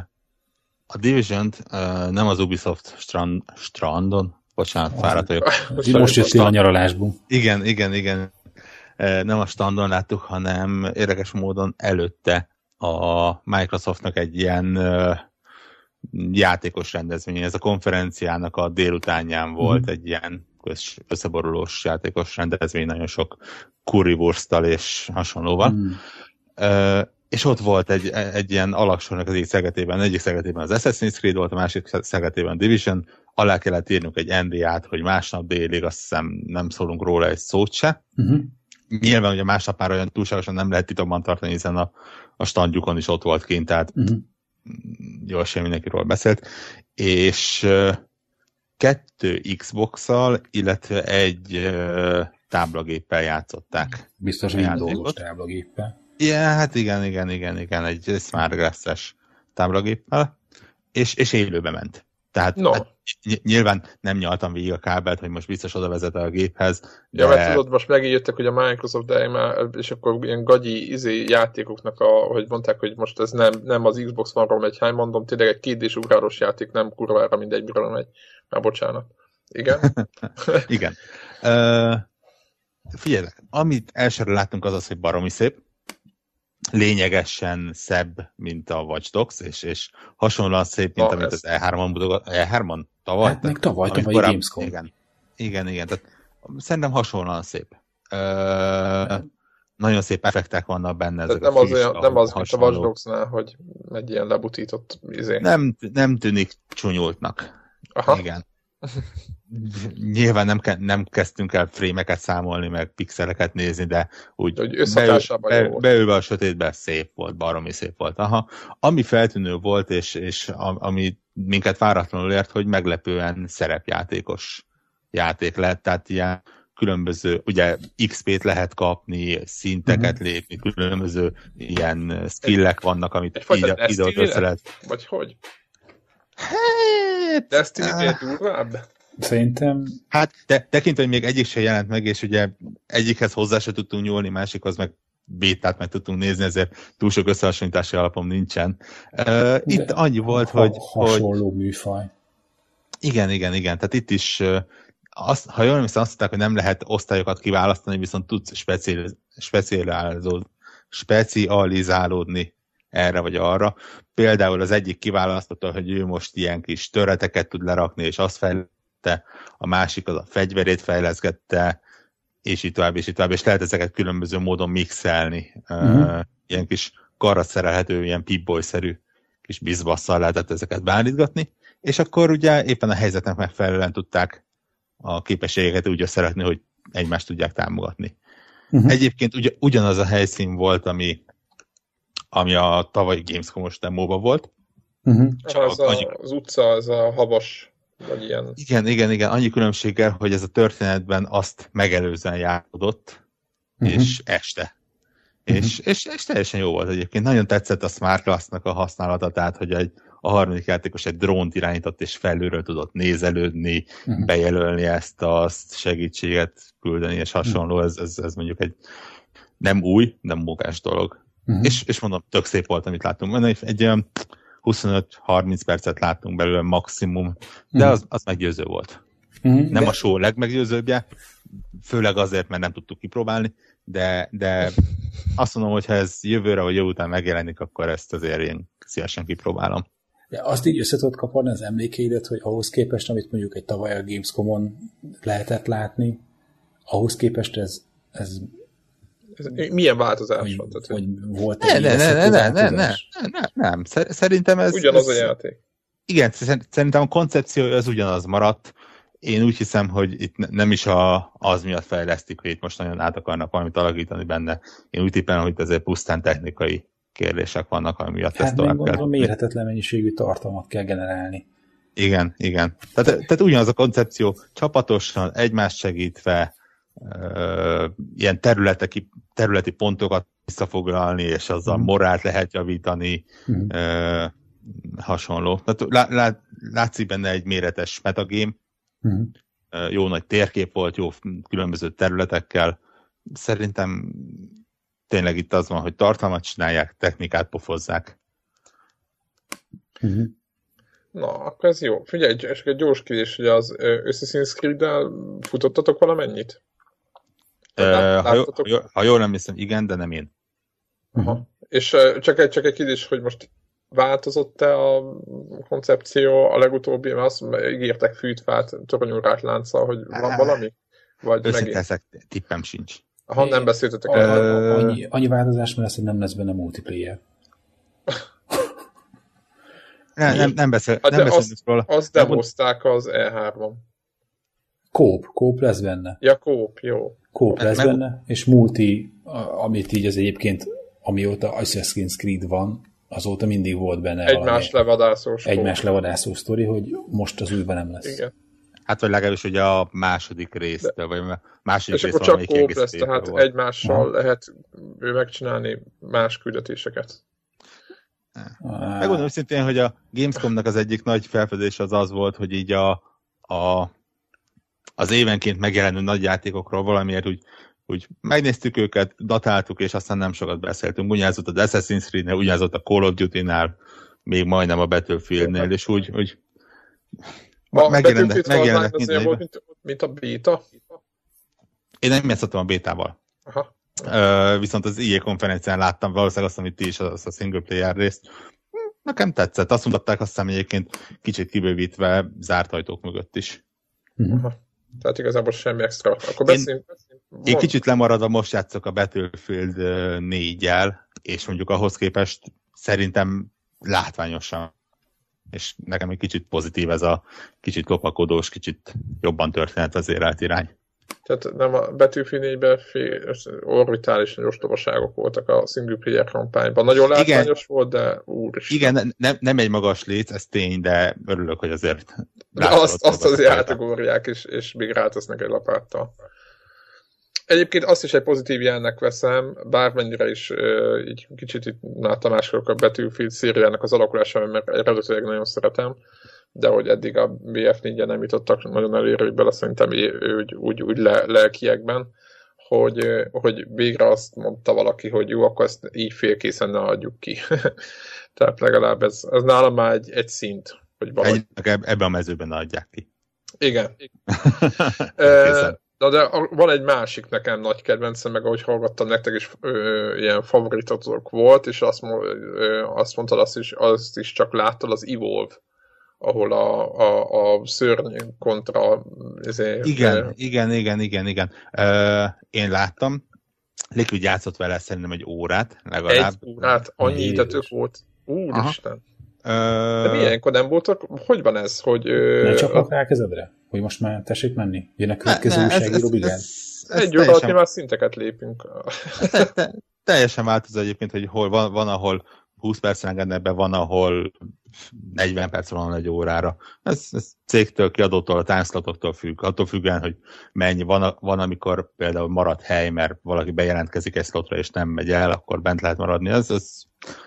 a division uh, nem az Ubisoft strand, strandon, bocsánat, fáradt vagyok. Most jöttél a nyaralásból. Igen, igen, igen nem a standon láttuk, hanem érdekes módon előtte a Microsoftnak egy ilyen játékos rendezvény. Ez a konferenciának a délutánján volt mm. egy ilyen összeborulós játékos rendezvény, nagyon sok currywurstal és hasonlóval. Mm. És ott volt egy, egy ilyen alaksornak az egyik szegetében, egyik szegetében az Assassin's Creed volt, a másik szegetében a Division, alá kellett írnunk egy NDA-t, hogy másnap délig azt hiszem nem szólunk róla egy szót se. Uh-huh nyilván ugye másnap már olyan túlságosan nem lehet titokban tartani, hiszen a, a standjukon is ott volt kint, tehát uh-huh. jól sem mindenkiről beszélt, és kettő Xbox-szal, illetve egy táblagéppel játszották. Biztos, hogy Windows táblagéppel. Ja, hát igen, igen, igen, igen, egy Smart Glass-es táblagéppel, és, és élőbe ment. Tehát no. hát, nyilván nem nyaltam végig a kábelt, hogy most biztos oda vezet a géphez. De... Ja, mert tudod, most megígértek, hogy a Microsoft, már, és akkor ilyen gagyi izé játékoknak, a, hogy mondták, hogy most ez nem, nem az Xbox One-ról megy, hány mondom, tényleg egy kétdés ugráros játék, nem kurvára mindegy, miről megy. Már bocsánat. Igen? Igen. Uh, figyelj, amit elsőre láttunk az az, hogy baromi szép, lényegesen szebb, mint a Watch Dogs, és, és hasonlóan szép, mint Na, amit ez... az E3-on, E3-on tavaly? Hát meg tavaly, tavaly korábban, Gamescom. Igen, igen, igen, tehát szerintem hasonlóan szép. Ö, nagyon szép effektek vannak benne. Ezek nem, az, olyan, nem az, mint a Watch Dogs-nál, hogy egy ilyen lebutított izé. Nem, nem tűnik csúnyultnak. Aha. Igen nyilván nem, ke- nem kezdtünk el frémeket számolni, meg pixeleket nézni, de úgy hogy beül, be, beülve a sötétbe szép volt, baromi szép volt. Aha. Ami feltűnő volt, és, és ami minket váratlanul ért, hogy meglepően szerepjátékos játék lett, tehát ilyen különböző, ugye XP-t lehet kapni, szinteket uh-huh. lépni, különböző ilyen skillek vannak, amit ide, ide össze lehet. Vagy hogy? Hát... Destiny-nél uh, durvább? Szerintem... Hát, de tekintve, hogy még egyik se jelent meg, és ugye egyikhez hozzá se tudtunk nyúlni, másikhoz meg bétát meg tudtunk nézni, ezért túl sok összehasonlítási alapom nincsen. Uh, itt annyi volt, ha, hogy... Hasonló hogy... műfaj. Igen, igen, igen. Tehát itt is, uh, azt, ha jól hiszem, azt mondták, hogy nem lehet osztályokat kiválasztani, viszont tudsz specializálódni, specializálódni erre vagy arra. Például az egyik kiválasztotta, hogy ő most ilyen kis töreteket tud lerakni, és azt fejlesztette, a másik az a fegyverét fejleszgette, és így tovább, és így tovább, és lehet ezeket különböző módon mixelni. Uh-huh. Uh, ilyen kis karra szerelhető, ilyen pipboy-szerű kis bizbasszal lehetett ezeket beállítgatni, és akkor ugye éppen a helyzetnek megfelelően tudták a képességeket úgy összerakni, hogy egymást tudják támogatni. Uh-huh. Egyébként ugye, ugyanaz a helyszín volt, ami ami a tavalyi Gamescom-os demóban volt. Uh-huh. Csak az, a, annyi... az utca, az a havas, vagy ilyen. Igen, igen, igen, annyi különbséggel, hogy ez a történetben azt megelőzően játszódott, uh-huh. és este. És, és, és teljesen jó volt egyébként. Nagyon tetszett a Smart Glass-nak a használata, tehát hogy egy, a harmadik játékos egy drónt irányított, és felülről tudott nézelődni, uh-huh. bejelölni ezt a segítséget küldeni, és hasonló. Ez, ez, ez mondjuk egy nem új, nem munkás dolog. Uh-huh. És, és mondom, tök szép volt, amit láttunk. Egy, egy olyan 25-30 percet láttunk belőle maximum, de uh-huh. az, az meggyőző volt. Uh-huh. Nem de... a show legmeggyőzőbbje, főleg azért, mert nem tudtuk kipróbálni, de, de azt mondom, hogy ha ez jövőre vagy jövő után megjelenik, akkor ezt azért én szívesen kipróbálom. De azt így össze tudod kaparni az emlékeidet, hogy ahhoz képest, amit mondjuk egy tavaly a Gamescom-on lehetett látni, ahhoz képest ez, ez ez milyen változás hogy, van? Tehát, hogy volt ne, ne, ne, ne, ne, ne, ne, ne, nem, szerintem ez... Ugyanaz ez, a játék. Igen, szerintem a koncepció az ugyanaz maradt. Én úgy hiszem, hogy itt nem is a, az miatt fejlesztik, hogy itt most nagyon át akarnak valamit alakítani benne. Én úgy tippelem, hogy ezért pusztán technikai kérdések vannak, ami miatt hát ezt tovább kell. Hát mérhetetlen mennyiségű tartalmat kell generálni. Igen, igen. Tehát, tehát ugyanaz a koncepció, csapatosan, egymást segítve, uh, ilyen területi, területi pontokat visszafoglalni, és azzal mm. morált lehet javítani, mm. hasonló. Tehát lá, lá, látszik benne egy méretes metagame, mm. jó nagy térkép volt, jó különböző területekkel. Szerintem tényleg itt az van, hogy tartalmat csinálják, technikát pofozzák. Mm-hmm. Na, akkor ez jó. Figyelj, csak egy gyors kérdés, hogy az Assassin's Creed-del futottatok valamennyit? Ha, jó, ha, jól, ha jól nem hiszem, igen, de nem én. Aha. És csak egy, csak egy kérdés, hogy most változott-e a koncepció a legutóbbi, mert azt ígértek fűtfát, toronyúrát lánccal, hogy van valami? Vagy Őszinte ezek tippem sincs. Ha nem beszéltetek el. Annyi, annyi változás, mert lesz, hogy nem lesz benne multiplayer. nem, nem, nem, beszél, hát nem azt, róla. Azt demozták az E3-on. Kóp, kóp lesz benne. Ja, kóp, jó. Kóp lesz meg... benne, és multi, amit így az egyébként, amióta Assassin's Creed van, azóta mindig volt benne Egymás levadászós. Egymás levadászós sztori, hogy most az újban nem lesz. Igen. Hát vagy legalábbis ugye a második részt, De. vagy a második És akkor csak kóp lesz, tehát volt. egymással ha. lehet megcsinálni más küldetéseket. Megmondom őszintén, hogy a Gamescomnak az egyik nagy felfedés az az volt, hogy így a, a az évenként megjelenő nagy játékokról valamiért úgy, úgy megnéztük őket, datáltuk, és aztán nem sokat beszéltünk. Ugyanazott az Assassin's Creed-nél, ugyanazott a Call of Duty-nál, még majdnem a Battlefield-nél, és úgy, úgy a megjelennek, megjelennek volt, mint, mint a beta? Én nem játszottam a bétával. Aha. Uh, viszont az IE konferencián láttam valószínűleg azt, amit ti is, az a single player részt. Nekem tetszett. Azt mutatták aztán egyébként kicsit kibővítve zárt ajtók mögött is. Aha. Tehát igazából semmi extra. Akkor beszéljünk. Én, én kicsit lemaradva most játszok a Battlefield 4-jel, és mondjuk ahhoz képest szerintem látványosan és nekem egy kicsit pozitív ez a kicsit lopakodós, kicsit jobban történet az érelt irány. Tehát nem a betűfinényben orbitális ostobaságok voltak a single player kampányban. Nagyon látványos igen, volt, de is. Igen, nem, nem egy magas léc, ez tény, de örülök, hogy azért de azt, azt azért átugorják, és, és még rátesznek egy lapáttal. Egyébként azt is egy pozitív jelnek veszem, bármennyire is uh, így kicsit itt láttam máskor a Battlefield szériának az alakulása, mert eredetileg nagyon szeretem, de hogy eddig a bf 4 nem jutottak nagyon előre, bele szerintem úgy, úgy, úgy le, lelkiekben, hogy, hogy végre azt mondta valaki, hogy jó, akkor ezt így félkészen ne adjuk ki. Tehát legalább ez, ez nálam már egy, egy szint. Hogy valahogy... egy, ebben a mezőben adják ki. Igen. e, Na de van egy másik nekem nagy kedvencem, meg ahogy hallgattam nektek is ö, ilyen favoritotok volt, és azt, ö, azt mondtad, azt is, azt is csak láttad, az Evolve ahol a, a, a szörny kontra... Ezért, igen, igen, igen, igen, igen. Ö, én láttam, Liquid játszott vele szerintem egy órát, legalább. Egy órát, annyi idetők volt. Úristen. De milyenkor nem voltak? Hogy van ez? Hogy, nem csak rá kezedre? Hogy most már tessék menni? Jön a következő újságíró brigán? Egy óra már szinteket lépünk. te, te, teljesen változó egyébként, hogy hol van, van ahol 20 percen engednek van, ahol 40 perc van egy órára. Ez, ez cégtől, kiadótól, a tánclatoktól függ. Attól függően, hogy mennyi. Van, van, amikor például marad hely, mert valaki bejelentkezik egy slotra, és nem megy el, akkor bent lehet maradni. Ez, ez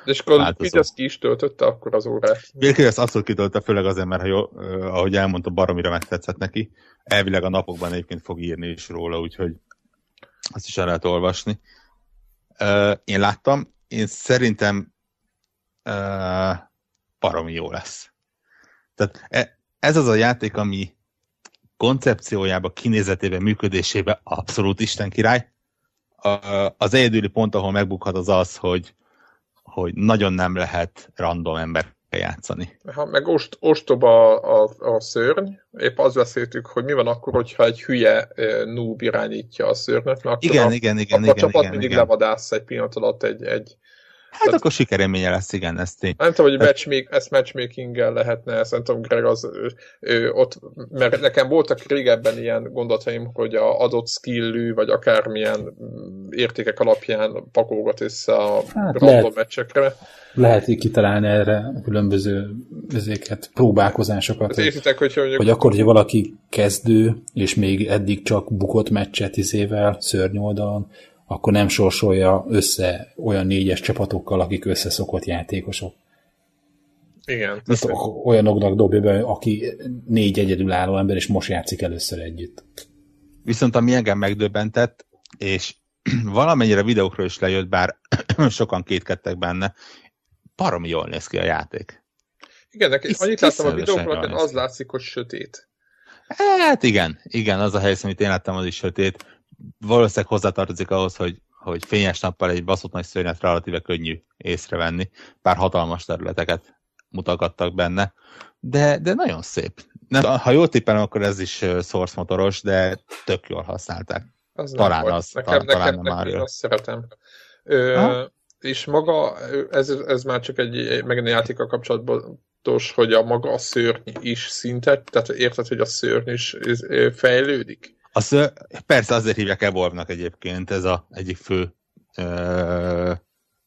De és akkor ezt ki is töltötte akkor az órát? Ezt abszolút kitöltötte, főleg azért, mert ha jó, ahogy elmondta, baromira megtetszett neki. Elvileg a napokban egyébként fog írni is róla, úgyhogy azt is el lehet olvasni. Én láttam, én szerintem baromi jó lesz. Tehát e, ez az a játék, ami koncepciójába, kinézetében, működésében abszolút Isten király. Az egyedüli pont, ahol megbukhat az az, hogy, hogy nagyon nem lehet random ember játszani. Ha meg ost, ostoba a, a, a szörny, épp azt beszéltük, hogy mi van akkor, hogyha egy hülye noob irányítja a szörnyet, mert igen, a, igen, igen, akkor igen, a csapat igen, mindig igen. levadász egy pillanat alatt egy, egy Hát Tehát, akkor sikereménye lesz, igen, ez tény. Nem tudom, hogy matchmake, ezt matchmaking-gel lehetne, ezt nem tudom, Greg, az, ő, ő, ott, mert nekem voltak régebben ilyen gondolataim, hogy a adott skillű, vagy akármilyen értékek alapján pakolgat össze a hát random lehet, meccsekre. Lehet így kitalálni erre különböző ezeket, próbálkozásokat. Hát értitek, hogy, hogy, hogy akkor, hogyha valaki kezdő, és még eddig csak bukott meccset izével, szörny oldalon, akkor nem sorsolja össze olyan négyes csapatokkal, akik összeszokott játékosok. Igen. Ezt olyanoknak dobja be, aki négy egyedülálló ember, és most játszik először együtt. Viszont ami engem megdöbbentett, és valamennyire videókról is lejött, bár sokan kétkedtek benne, baromi jól néz ki a játék. Igen, neki, annyit láttam a videókról, az látszik, hogy sötét. Hát igen, igen, az a helyszín, amit én láttam, az is sötét valószínűleg hozzátartozik ahhoz, hogy, hogy fényes nappal egy baszott nagy szörnyet relatíve könnyű észrevenni, bár hatalmas területeket mutattak benne, de, de nagyon szép. Nem, ha jól tippelem, akkor ez is source motoros, de tök jól használták. Az talán nem az, nekem, talán nekem, nekem Mario. azt szeretem. Ö, és maga, ez, ez már csak egy, megint a játékkal kapcsolatos, hogy a maga a szörny is szintet, tehát érted, hogy a szörny is fejlődik? A ször, persze azért hívják Evolve-nak egyébként, ez a egyik fő ö,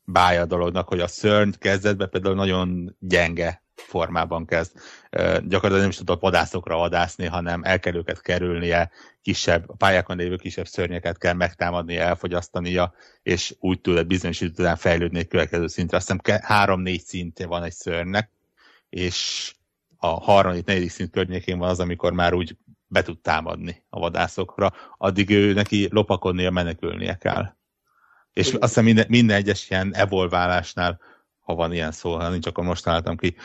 bája a dolognak, hogy a szörny kezdetben például nagyon gyenge formában kezd. Ö, gyakorlatilag nem is tudott vadászokra vadászni, hanem el kell őket kerülnie, kisebb, a pályákon lévő kisebb szörnyeket kell megtámadnia, elfogyasztania, és úgy tud egy bizonyos idő után fejlődni egy következő szintre. Azt hiszem három-négy szintje van egy szörnynek, és a harmadik, negyedik szint környékén van az, amikor már úgy be tud támadni a vadászokra, addig ő neki lopakodnia, menekülnie kell. És azt hiszem minden, minden egyes ilyen evolválásnál, ha van ilyen szó, ha nincs, akkor most találtam ki,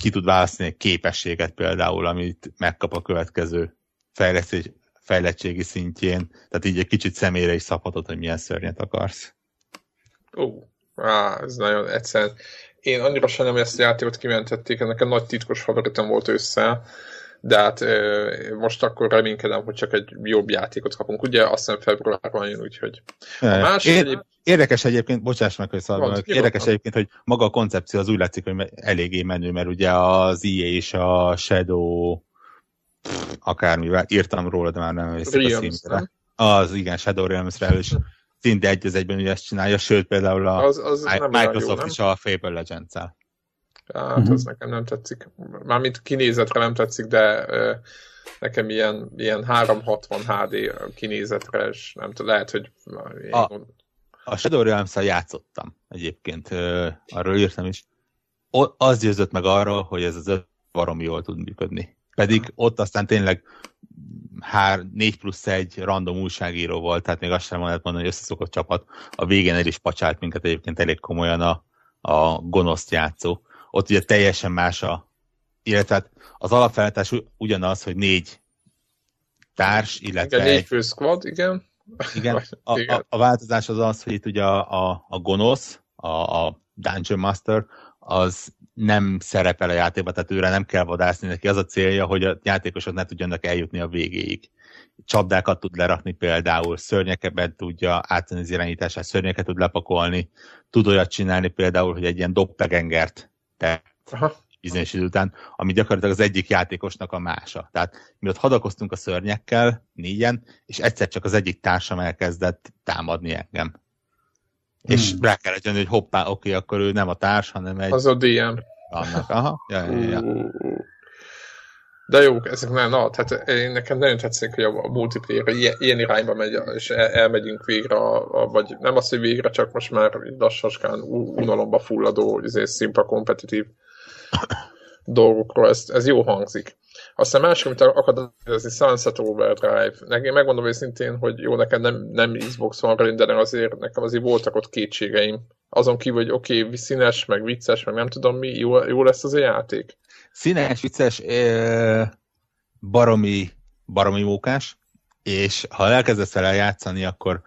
ki tud választani egy képességet például, amit megkap a következő fejlettség, fejlettségi szintjén, tehát így egy kicsit személyre is szabhatod, hogy milyen szörnyet akarsz. Ó, á, ez nagyon egyszerűen. Én annyira sajnálom, hogy ezt a játékot kimentették, ennek a nagy titkos favoritom volt össze, de hát most akkor reménykedem, hogy csak egy jobb játékot kapunk. Ugye azt hiszem februárban jön, úgyhogy a más Ér- egyéb... Érdekes egyébként, bocsáss meg, hogy szalva, érdekes egyébként, hogy maga a koncepció az úgy látszik, hogy eléggé menő, mert ugye az EA és a Shadow akármivel, írtam róla, de már nem emlékszem a címre. Az, igen, Shadow Realms-re is szinte egy az egyben ugye ezt csinálja, sőt például a az, az Microsoft jó, is a Fable Legends-el. Hát uh-huh. az nekem nem tetszik. Mármint kinézetre nem tetszik, de nekem ilyen, ilyen 360 HD kinézetre, és nem tudom, lehet, hogy... A, a Shadow realms játszottam egyébként, arról írtam is. O, az győzött meg arról, hogy ez az öt baromi jól tud működni. Pedig ott aztán tényleg hár, 4 plusz 1 random újságíró volt, tehát még azt sem lehet mondani, hogy összeszokott csapat. A végén el is pacsált minket egyébként elég komolyan a, a gonoszt játszó ott ugye teljesen más a, illetve az alapfeltás ugyanaz, hogy négy társ, illetve igen, négy fő squad, igen. Igen, a, a, a változás az az, hogy itt ugye a, a, a gonosz, a, a Dungeon Master, az nem szerepel a játékban, tehát őre nem kell vadászni neki. Az a célja, hogy a játékosok ne tudjanak eljutni a végéig. Csapdákat tud lerakni például, szörnyekeben tudja átvenni az irányítását, szörnyeket tud lepakolni, tud olyat csinálni például, hogy egy ilyen doppegengert Aha. bizonyos idő után, ami gyakorlatilag az egyik játékosnak a mása. Tehát mi ott hadakoztunk a szörnyekkel, négyen, és egyszer csak az egyik társam elkezdett támadni engem. és hmm. rá kellett jönni, hogy hoppá, oké, akkor ő nem a társ, hanem egy... Az a DM. Annak, aha, ja, ja, ja. De jó, ezek nem, na, tehát én nekem nagyon tetszik, hogy a multiplayer ilyen, ilyen irányba megy, és el, elmegyünk végre, vagy nem az, hogy végre, csak most már lassaskán unalomba fulladó, izé, szimpla kompetitív dolgokról, ez, ez jó hangzik. Aztán másik, amit akadályozni, Sunset Overdrive. Nekem megmondom őszintén, hogy jó, nekem nem, nem Xbox van de azért nekem azért voltak ott kétségeim. Azon kívül, hogy oké, okay, színes, meg vicces, meg nem tudom mi, jó, jó lesz az a játék. Színes, vicces, baromi, baromi mókás, és ha elkezdesz vele játszani, akkor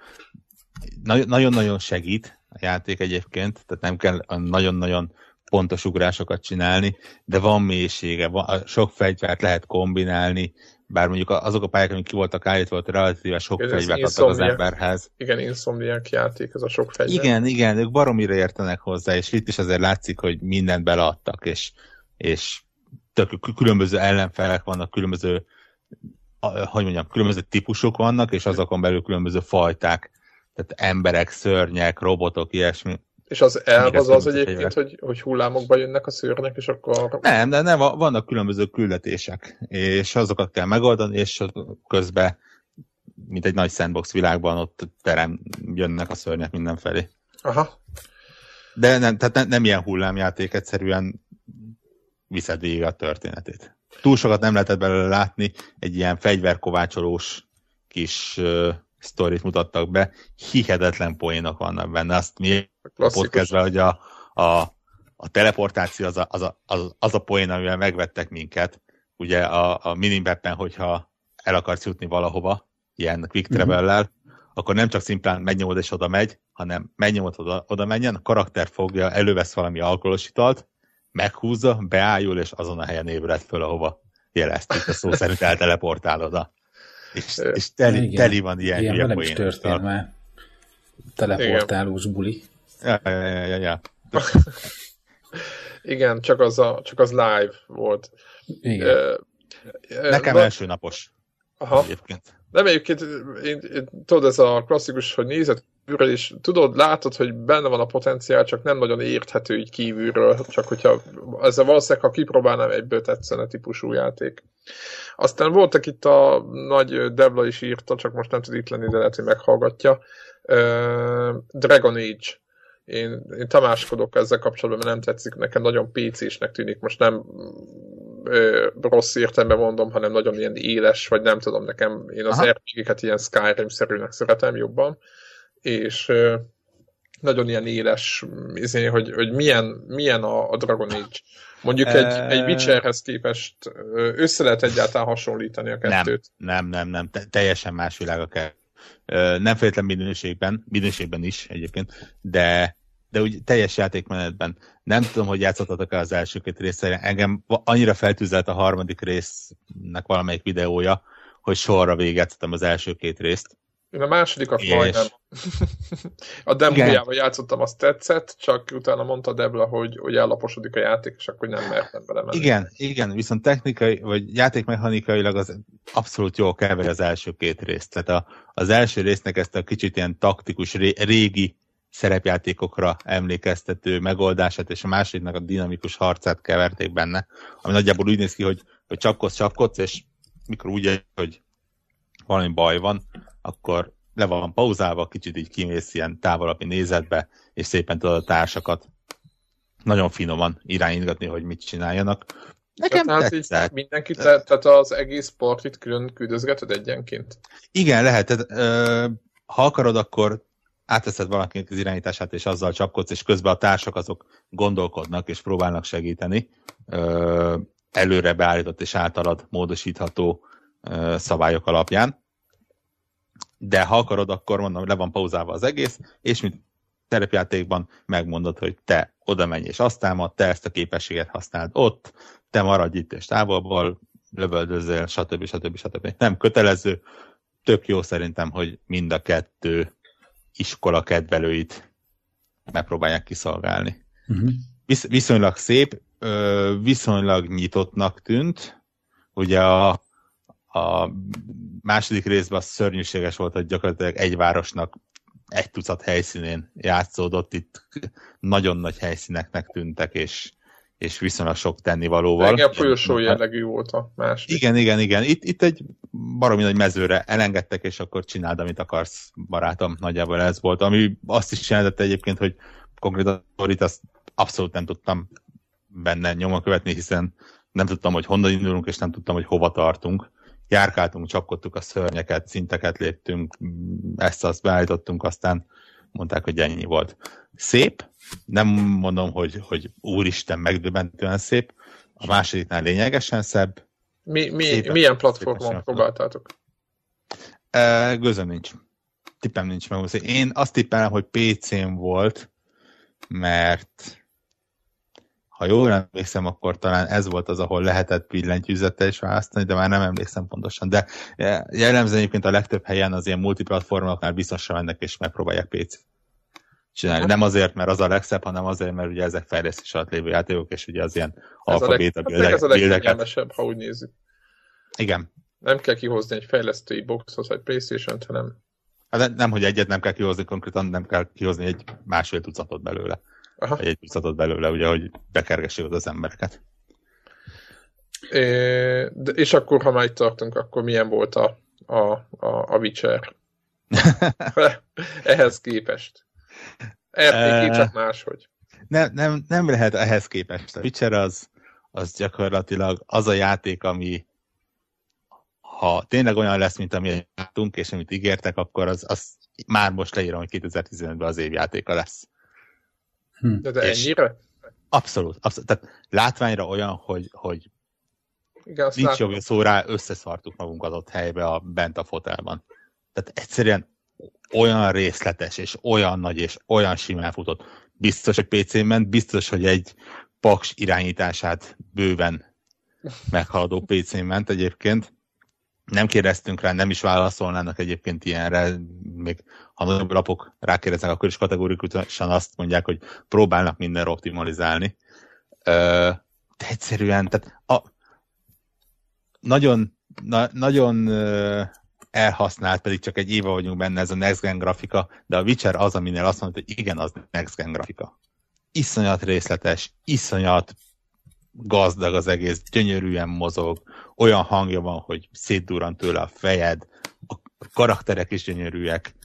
nagyon-nagyon segít a játék egyébként, tehát nem kell nagyon-nagyon pontos ugrásokat csinálni, de van mélysége, van, sok fegyvert lehet kombinálni, bár mondjuk azok a pályák, amik ki voltak állítva, ott relatíve sok ez fegyvert adtak az emberhez. Igen, Insomniac játék, ez a sok fegyver. Igen, igen, ők baromira értenek hozzá, és itt is azért látszik, hogy mindent beleadtak, és, és tök különböző ellenfelek vannak, különböző hogy mondjam, különböző típusok vannak, és azokon belül különböző fajták. Tehát emberek, szörnyek, robotok, ilyesmi. És az elv az az egyébként, hogy, hogy hullámokba jönnek a szőrnek, és akkor... Nem, de nem, vannak különböző küldetések, és azokat kell megoldani, és közben, mint egy nagy sandbox világban, ott terem jönnek a szörnyek mindenfelé. Aha. De nem, tehát nem, nem ilyen hullámjáték, egyszerűen viszed végig a történetét. Túl sokat nem lehetett belőle látni, egy ilyen fegyverkovácsolós kis uh, sztorit mutattak be, hihetetlen poénok vannak benne. Azt mi podcastben, hogy a, a, a teleportáció az a, az, a, az, az a poén, amivel megvettek minket. Ugye a, a minimappen, hogyha el akarsz jutni valahova, ilyen quick mhm. travel mm-hmm. akkor nem csak szimplán megnyomod és oda megy, hanem megnyomod oda, oda menjen, a karakter fogja, elővesz valami alkoholos italt, meghúzza, beállul, és azon a helyen ébred föl, ahova jeleztük, a szó szerint elteleportál oda. És, és teli, Igen. teli van ilyen Igen, hülye is történt már. Teleportálós buli. Ja, ja, ja, ja, ja. Igen, csak az, a, csak az live volt. Igen. Uh, Nekem első napos. Aha. Egyébként. Nem egyébként, én, én, tudod, ez a klasszikus, hogy nézed kívülről, és tudod, látod, hogy benne van a potenciál, csak nem nagyon érthető így kívülről, csak hogyha ezzel valószínűleg, ha kipróbálnám, egyből tetszene típusú játék. Aztán voltak itt a nagy Devla is írta, csak most nem tud itt lenni, de lehet, hogy meghallgatja. Uh, Dragon Age. Én, én tamáskodok ezzel kapcsolatban, mert nem tetszik, nekem nagyon PC-snek tűnik, most nem ö, rossz értelemben mondom, hanem nagyon ilyen éles, vagy nem tudom, nekem én az RPG-ket ilyen Skyrim-szerűnek szeretem jobban, és nagyon ilyen éles, izé, hogy, hogy milyen, milyen a, a Dragon Age. Mondjuk egy, egy Witcherhez képest össze lehet egyáltalán hasonlítani a kettőt. Nem, nem, nem, nem. teljesen más világok kell. Nem feltétlen minőségben, minőségben is egyébként, de de úgy teljes játékmenetben. Nem tudom, hogy játszottatok el az első két részre. Engem annyira feltűzelt a harmadik résznek valamelyik videója, hogy sorra végigjátszottam az első két részt. Én a másodikat és... majdnem. a demójával játszottam, azt tetszett, csak utána mondta Debla, hogy, hogy ellaposodik a játék, és akkor nem mertem belemenni. Igen, igen, viszont technikai, vagy játékmechanikailag az abszolút jól keveri az első két részt. Tehát a, az első résznek ezt a kicsit ilyen taktikus, régi szerepjátékokra emlékeztető megoldását, és a másiknak a dinamikus harcát keverték benne, ami nagyjából úgy néz ki, hogy, hogy csapkodsz, csapkodsz, és mikor úgy, hogy valami baj van, akkor le van pauzálva, kicsit így kimész ilyen távolabbi nézetbe, és szépen tudod a társakat nagyon finoman irányítgatni, hogy mit csináljanak. Nekem tehát tetszett. mindenki, tehát az egész partit külön küldözgeted egyenként? Igen, lehet. Tehát, ö, ha akarod, akkor átveszed valakinek az irányítását, és azzal csapkodsz, és közben a társak azok gondolkodnak, és próbálnak segíteni. Ö, előre beállított és általad módosítható ö, szabályok alapján. De ha akarod, akkor mondom, le van pauzálva az egész, és mint terepjátékban megmondod, hogy te oda menj és azt támad, te ezt a képességet használd ott, te maradj itt és távolból, lövöldözzél, stb. stb. stb. Nem kötelező, tök jó szerintem, hogy mind a kettő iskola kedvelőit megpróbálják kiszolgálni. Uh-huh. Visz, viszonylag szép, viszonylag nyitottnak tűnt. Ugye a, a második részben az szörnyűséges volt, hogy gyakorlatilag egy városnak egy tucat helyszínén játszódott, itt nagyon nagy helyszíneknek tűntek, és, és viszonylag sok tennivalóval. Igen, a folyosó jellegű volt a másik. Igen, igen, igen. Itt, itt egy baromi nagy mezőre elengedtek, és akkor csináld, amit akarsz, barátom. Nagyjából ez volt. Ami azt is jelentette egyébként, hogy konkrétan a azt abszolút nem tudtam benne nyomon követni, hiszen nem tudtam, hogy honnan indulunk, és nem tudtam, hogy hova tartunk. Járkáltunk, csapkodtuk a szörnyeket, szinteket léptünk, ezt-azt beállítottunk, aztán mondták, hogy ennyi volt. Szép, nem mondom, hogy, hogy úristen, megdöbbentően szép, a másodiknál lényegesen szebb. Mi, mi, szépen, milyen platformon próbáltátok? E, gőzöm nincs. Tippem nincs meg. Én azt tippelem, hogy PC-n volt, mert ha jól emlékszem, akkor talán ez volt az, ahol lehetett billentyűzettel is választani, de már nem emlékszem pontosan. De jellemzően egyébként a legtöbb helyen az ilyen multiplatformoknál biztosan mennek és megpróbálják PC csinálni. Nem azért, mert az a legszebb, hanem azért, mert ugye ezek fejlesztés alatt lévő játékok, és ugye az ilyen alfa-béta bildeket. Ez a legkényelmesebb, ha úgy nézzük. Igen. Nem kell kihozni egy fejlesztői boxot, vagy Playstation-t, hanem... Hát nem, hogy egyet nem kell kihozni, konkrétan nem kell kihozni egy másfél tucatot belőle. Aha. Egy tucatot belőle, ugye, hogy bekergessék az embereket. É, de, és akkor, ha már itt tartunk, akkor milyen volt a, a, a, a Witcher? Ehhez képest. RPG csak máshogy. Nem, nem, nem lehet ehhez képest. A Witcher az, az gyakorlatilag az a játék, ami ha tényleg olyan lesz, mint amit láttunk, és amit ígértek, akkor az, az már most leírom, hogy 2015-ben az évjátéka lesz. Hm. De, de ennyire? Abszolút, abszolút. Tehát látványra olyan, hogy, hogy Igen, nincs jobb szó rá, összeszartuk magunkat ott helybe a, bent a fotelban. Tehát egyszerűen olyan részletes, és olyan nagy, és olyan simán futott. Biztos, hogy PC-n ment, biztos, hogy egy paks irányítását bőven meghaladó PC-n ment egyébként. Nem kérdeztünk rá, nem is válaszolnának egyébként ilyenre, még ha nagyobb lapok rákérdeznek, akkor is kategórikusan azt mondják, hogy próbálnak mindenre optimalizálni. De egyszerűen, tehát a, nagyon, na, nagyon elhasznált, pedig csak egy éve vagyunk benne ez a Next Gen grafika, de a Witcher az, aminél azt mondta, hogy igen, az Next Gen grafika. Iszonyat részletes, iszonyat gazdag az egész, gyönyörűen mozog, olyan hangja van, hogy szétdurran tőle a fejed, a karakterek is gyönyörűek.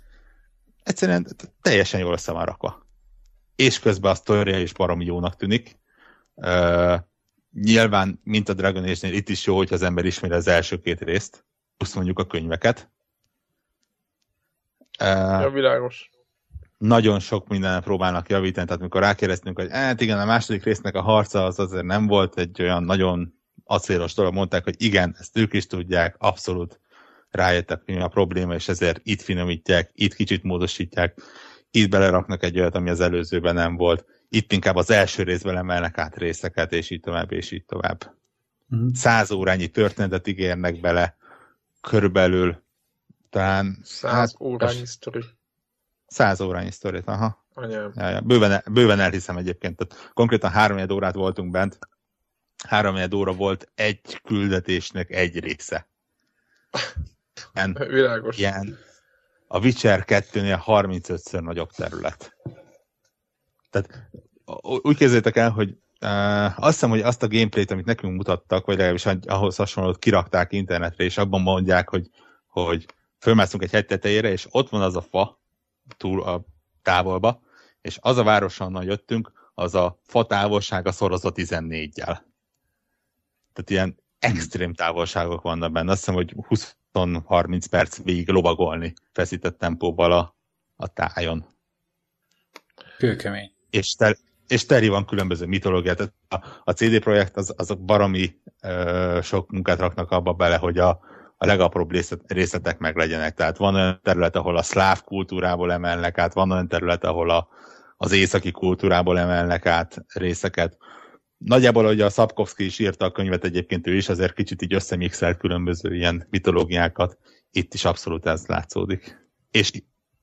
Egyszerűen teljesen jól össze van rakva. És közben a sztoria is baromi jónak tűnik. Uh, nyilván, mint a Dragon Age-nél, itt is jó, hogy az ember ismeri az első két részt, plusz mondjuk a könyveket. Ja, világos. Nagyon sok mindenen próbálnak javítani, tehát amikor rákérdeztünk, hogy hát igen, a második résznek a harca az azért nem volt egy olyan nagyon acélos dolog, mondták, hogy igen, ezt ők is tudják, abszolút rájöttek, mi a probléma, és ezért itt finomítják, itt kicsit módosítják, itt beleraknak egy olyat, ami az előzőben nem volt. Itt inkább az első részben emelnek át részeket, és így tovább, és így tovább. Mm. Száz órányi történetet ígérnek bele, körülbelül talán... Száz hát, órányi sztori. Száz órányi sztorit, aha. Anyám. Ja, ja. Bőven, bőven elhiszem egyébként. Tehát konkrétan három órát voltunk bent, három óra volt egy küldetésnek egy része. Ilyen, Világos. Ilyen, a Witcher 2-nél 35-ször nagyobb terület. Tehát úgy képzeljétek el, hogy Uh, azt hiszem, hogy azt a gameplayt, amit nekünk mutattak, vagy legalábbis ahhoz hasonlót kirakták internetre, és abban mondják, hogy, hogy fölmászunk egy hegy tetejére, és ott van az a fa túl a távolba, és az a város, ahonnan jöttünk, az a fa távolsága szorozva 14-jel. Tehát ilyen extrém távolságok vannak benne. Azt hiszem, hogy 20-30 perc végig lovagolni feszített tempóval a, a tájon. Kőkemény. És, te, és teri van különböző mitológiát. A, a CD Projekt az, azok baromi ö, sok munkát raknak abba bele, hogy a, a legapróbb részlet, részletek meg legyenek. Tehát van olyan terület, ahol a szláv kultúrából emelnek át, van olyan terület, ahol a, az északi kultúrából emelnek át részeket. Nagyjából, hogy a Szabkovszki is írta a könyvet egyébként ő is, azért kicsit így összemixelt különböző ilyen mitológiákat. Itt is abszolút ez látszódik. És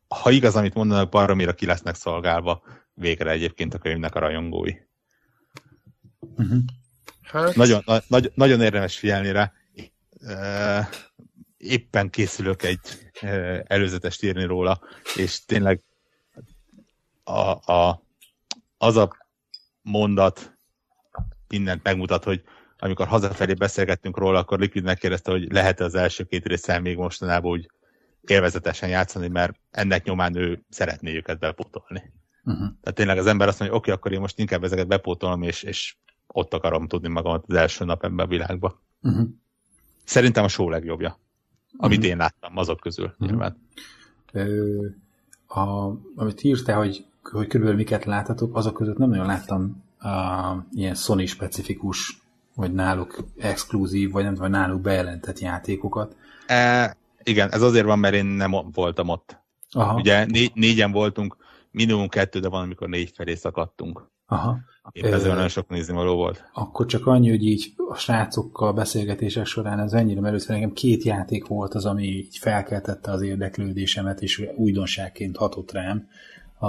ha igaz, amit mondanak, baromira ki lesznek szolgálva végre egyébként a könyvnek a rajongói. Uh-huh. Hát... Nagyon, na, nagy, nagyon érdemes figyelni rá. Éppen készülök egy előzetest írni róla, és tényleg a, a, az a mondat mindent megmutat, hogy amikor hazafelé beszélgettünk róla, akkor Liquid megkérdezte, hogy lehet-e az első két részsel még mostanában úgy élvezetesen játszani, mert ennek nyomán ő szeretné őket bepótolni. Uh-huh. Tehát tényleg az ember azt mondja, hogy oké, okay, akkor én most inkább ezeket bepótolom, és, és ott akarom tudni magamat az első nap ebben a világba. Uh-huh. Szerintem a show legjobbja, amit uh-huh. én láttam azok közül uh-huh. nyilván. Ö, a, amit írtál, hogy, hogy körülbelül miket láthatok, azok között nem nagyon láttam a, ilyen Sony specifikus, vagy náluk exkluzív, vagy nem vagy náluk bejelentett játékokat. E, igen, ez azért van, mert én nem voltam ott. Aha. Ugye né- négyen voltunk, minimum kettő, de van, amikor négy felé szakadtunk. Aha. Épp ezzel nagyon sok nézni való volt. Akkor csak annyi, hogy így a srácokkal beszélgetések során ez ennyire merült, nekem két játék volt az, ami így felkeltette az érdeklődésemet, és újdonságként hatott rám a,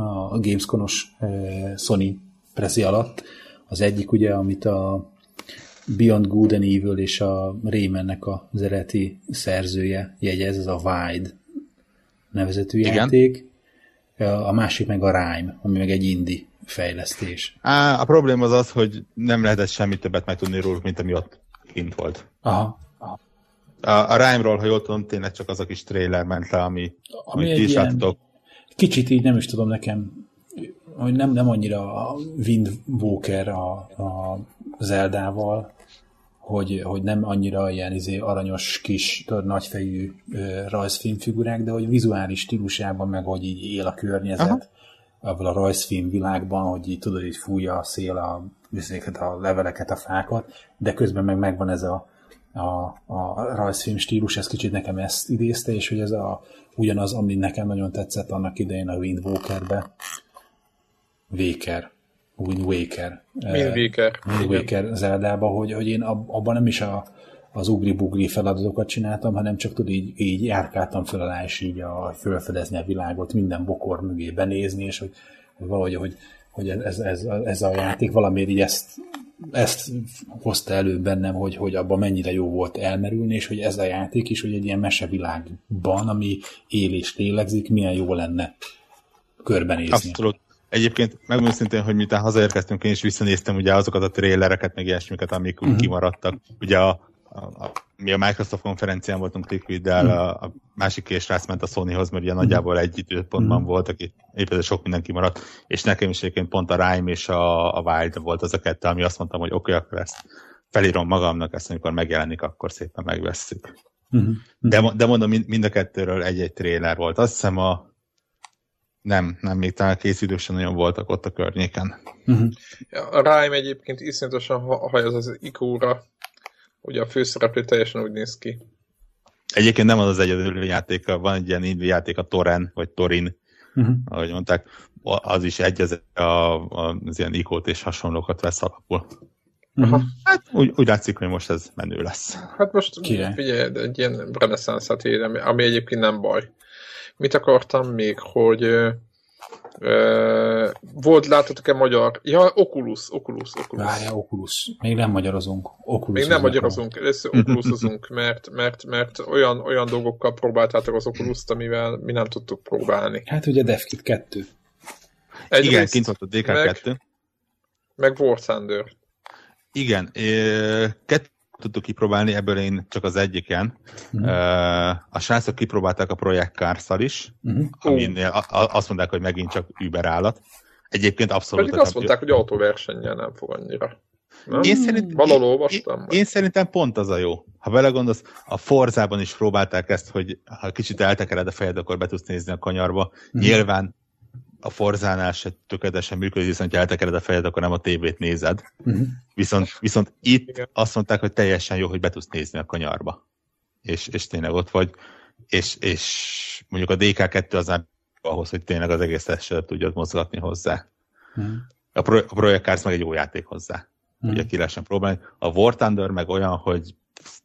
a Gamescom-os e, Sony preszi alatt. Az egyik ugye, amit a Beyond Good and Evil és a Raymannek az eredeti szerzője jegyez, ez a Wide nevezetű Igen. játék. A másik meg a Rhyme, ami meg egy indie fejlesztés. Á, a probléma az az, hogy nem lehetett semmit többet megtudni róluk, mint ami ott kint volt. Aha. A, a Rhyme-ról, ha jól tudom, tényleg csak az a kis trailer ment le, ami, ami amit ti is láttok. Kicsit így nem is tudom nekem, hogy nem, nem annyira a Wind Walker a, a Zeldával, hogy, hogy nem annyira ilyen izé, aranyos kis, tudod, nagyfejű ö, rajzfilmfigurák, de hogy vizuális stílusában, meg hogy így él a környezet, Aha abban a rajzfilm világban, hogy így tudod, hogy fújja a szél a, a leveleket, a fákat, de közben meg megvan ez a, a, a rajzfilm stílus, ez kicsit nekem ezt idézte, és hogy ez a, ugyanaz, ami nekem nagyon tetszett annak idején a Wind Walker-be. Waker. Wind Waker. Wind Waker. Wind Waker Zeldába, hogy, hogy én abban nem is a, az ugri-bugri feladatokat csináltam, hanem csak tud így, így járkáltam föl alá, és így a, fölfedezni a világot, minden bokor mögé benézni, és hogy, hogy valahogy, hogy, hogy ez, ez, ez, a játék valamiért így ezt, ezt hozta elő bennem, hogy, hogy abban mennyire jó volt elmerülni, és hogy ez a játék is, hogy egy ilyen mesevilágban, ami él és lélegzik, milyen jó lenne körbenézni. Abszolút. Egyébként megmondom szintén, hogy miután hazaérkeztünk, én is visszanéztem ugye azokat a trélereket, meg ilyesmiket, amik uh-huh. kimaradtak. Ugye a a, a, mi a Microsoft konferencián voltunk Liquiddel, mm. a, a másik két srác ment a Sonyhoz, mert ugye mm. nagyjából egy időpontban mm. voltak, épp ez sok mindenki maradt, és nekem is egyébként pont a Rime és a, a Wild volt az a kettő, ami azt mondtam, hogy oké, okay, akkor ezt felírom magamnak, ezt amikor megjelenik, akkor szépen megvesszük. Mm-hmm. De, de mondom, mind a kettőről egy-egy tréler volt. Azt hiszem a nem, nem, még talán készítők sem nagyon voltak ott a környéken. Uh-huh. A Rime egyébként iszonyatosan hajaz az ikóra, Ugye a főszereplő teljesen úgy néz ki. Egyébként nem az az egyedül játéka, van egy ilyen indie játék, a Toren, vagy Torin, uh-huh. ahogy mondták, az is egy az, a, az ilyen ikót és hasonlókat vesz alapul. Uh-huh. Hát úgy, úgy látszik, hogy most ez menő lesz. Hát most Kire? figyelj, egy ilyen reneszánszát érem, ami egyébként nem baj. Mit akartam még, hogy Uh, volt, láttatok-e magyar? Ja, Oculus, Oculus, Oculus. Várja, Oculus. Még nem magyarozunk. Oculus Még nem magyarozunk, először Oculusozunk, mert, mert, mert olyan, olyan dolgokkal próbáltátok az oculus amivel mi nem tudtuk próbálni. Hát ugye DevKit 2. Egy Igen, kint volt a DK2. Meg, meg War Thunder. Igen, kettő tudtuk kipróbálni, ebből én csak az egyiken. Uh-huh. A srácok kipróbálták a Projekt cars is, uh-huh. aminél azt mondták, hogy megint csak Uber állat. Egyébként abszolút... Pedig azt mondták, hogy autóversennyel nem fog annyira. Nem? Én, szerint, Valahol olvastam. Én, én szerintem pont az a jó. Ha belegondolsz, a Forzában is próbálták ezt, hogy ha kicsit eltekered a fejed, akkor be tudsz nézni a kanyarba. Uh-huh. Nyilván a Forzánál se tökéletesen működik, viszont ha eltekered a fejed, akkor nem a tévét nézed. Uh-huh. Viszont, viszont itt Igen. azt mondták, hogy teljesen jó, hogy be tudsz nézni a kanyarba. És, és tényleg ott vagy. És, és mondjuk a DK2 az nem ahhoz, hogy tényleg az egész testedet tudjad mozgatni hozzá. Uh-huh. A, Pro, a Project Cars meg egy jó játék hozzá. Uh-huh. Ugye ki lehessen próbálni. A War Thunder meg olyan, hogy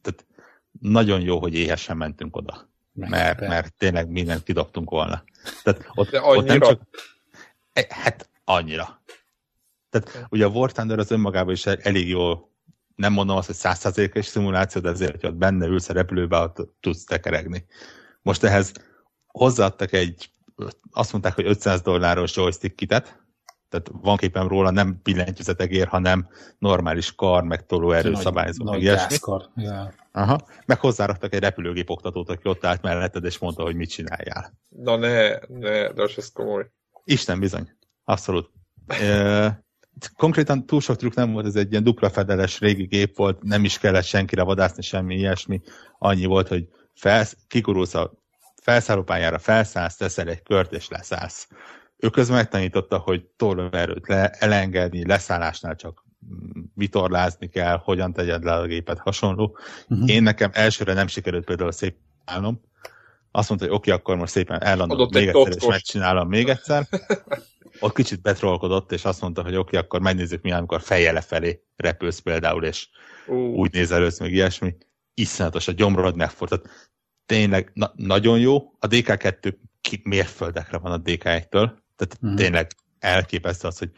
tehát nagyon jó, hogy éhesen mentünk oda. Mert, mert tényleg mindent kidobtunk volna. Tehát ott, ott nem csak, E, hát annyira. Tehát ugye a War Thunder az önmagában is elég jó, nem mondom azt, hogy százszerzékes szimuláció, de azért, hogy ott benne ülsz a repülőbe, ott tudsz tekeregni. Most ehhez hozzáadtak egy azt mondták, hogy 500 dolláros joystick kitet, tehát van képem róla, nem billentyűzetegér, hanem normális kar, meg tolóerő szabályzó, meg ilyesmi. Ja. Aha. Meg hozzáraktak egy repülőgép oktatót, aki ott állt melletted, és mondta, hogy mit csináljál. Na ne, ne, de ez komoly. Isten bizony. Abszolút. e, konkrétan túl sok trükk nem volt, ez egy ilyen dupla fedeles régi gép volt, nem is kellett senkire vadászni, semmi ilyesmi. Annyi volt, hogy felsz, kikurulsz a felszállópályára, felszállsz, teszel egy kört, és leszállsz ő közben megtanította, hogy tolóerőt le, elengedni, leszállásnál csak vitorlázni kell, hogyan tegyed le a gépet, hasonló. Uh-huh. Én nekem elsőre nem sikerült például szép állnom. Azt mondta, hogy oké, okay, akkor most szépen ellandolok még egyszer, és megcsinálom még egyszer. Ott kicsit betrolkodott, és azt mondta, hogy oké, okay, akkor megnézzük milyen, amikor feje lefelé repülsz például, és uh. úgy nézelősz, meg ilyesmi. Iszonyatos, a gyomrod megfordult. Tényleg na- nagyon jó. A DK2 mérföldekre van a DK1-től, tehát uh-huh. tényleg elképesztő az, hogy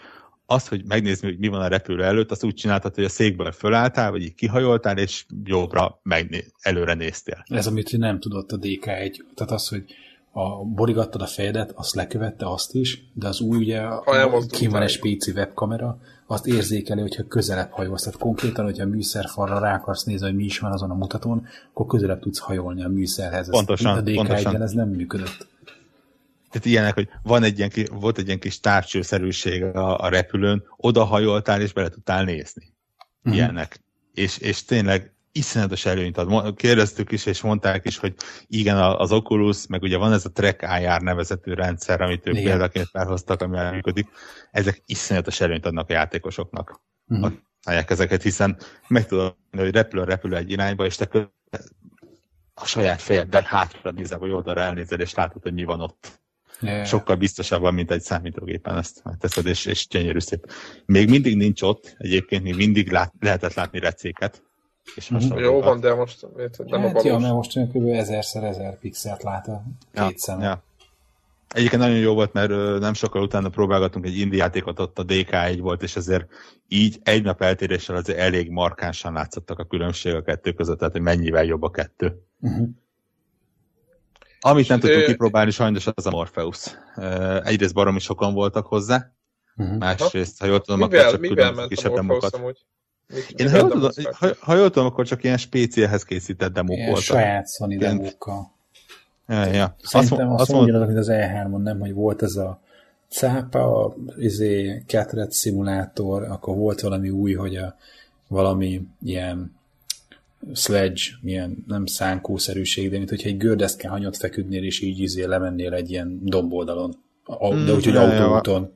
az, hogy megnézni, hogy mi van a repülő előtt, azt úgy csináltad, hogy a székből fölálltál, vagy így kihajoltál, és jobbra megné- előre néztél. Ez, amit nem tudott a DK1. Tehát az, hogy a, borigattad a fejedet, azt lekövette azt is, de az új ugye, ki van egy spéci webkamera, azt érzékeli, hogyha közelebb hajolsz. Tehát konkrétan, hogyha a műszerfalra rá akarsz nézni, hogy mi is van azon a mutatón, akkor közelebb tudsz hajolni a műszerhez. Pontosan, a DK1-en ez nem működött tehát ilyenek, hogy van egy ilyen, volt egy ilyen kis tárcsőszerűség a, a repülőn, oda hajoltál és bele tudtál nézni. Mm. Ilyenek. És, és tényleg iszonyatos előnyt ad. Kérdeztük is, és mondták is, hogy igen, az Oculus, meg ugye van ez a Trek IR nevezetű rendszer, amit ők igen. példaként felhoztak, ami működik, ezek iszonyatos előnyt adnak a játékosoknak. Mm. Használják ezeket, hiszen meg tudod, hogy repülő repülő egy irányba, és te a saját fejedben hátra nézel, vagy oldalra elnézel, és látod, hogy mi van ott. Yeah. Sokkal biztosabban, mint egy számítógépen ezt teszed, és, és gyönyörű szép. Még mindig nincs ott, egyébként még mindig lát, lehetett látni recéket. És mm-hmm. Jó van, de most miért, nem hát a valós. Ja, mert most kb. 1000x1000 pixelt lát a két ja, szem. Ja. Egyébként nagyon jó volt, mert nem sokkal utána próbálgatunk egy indie játékot, ott a DK1 volt, és ezért így egy nap eltéréssel azért elég markánsan látszottak a különbség a kettő között, tehát hogy mennyivel jobb a kettő. Uh-huh. Amit nem tudtunk kipróbálni sajnos az a Morpheus. Egyrészt baromi sokan voltak hozzá, uh-huh. másrészt, ha jól tudom, mivel, akkor csak mivel kisebb demókat. Én ha jól, tudom, ha, ha jól tudom, akkor csak ilyen spéciáhez készített demók ilyen voltak. saját Sony demókkal. Ja, ja. Szerintem azt, azt mondja, mint az E3-on, nem, hogy volt ez a cápa, a izé, ketret szimulátor, akkor volt valami új, hogy a, valami ilyen sledge, milyen nem szánkószerűség, de mint hogyha egy gördeszken hanyat feküdnél, és így izé lemennél egy ilyen domboldalon. De hmm, autóúton.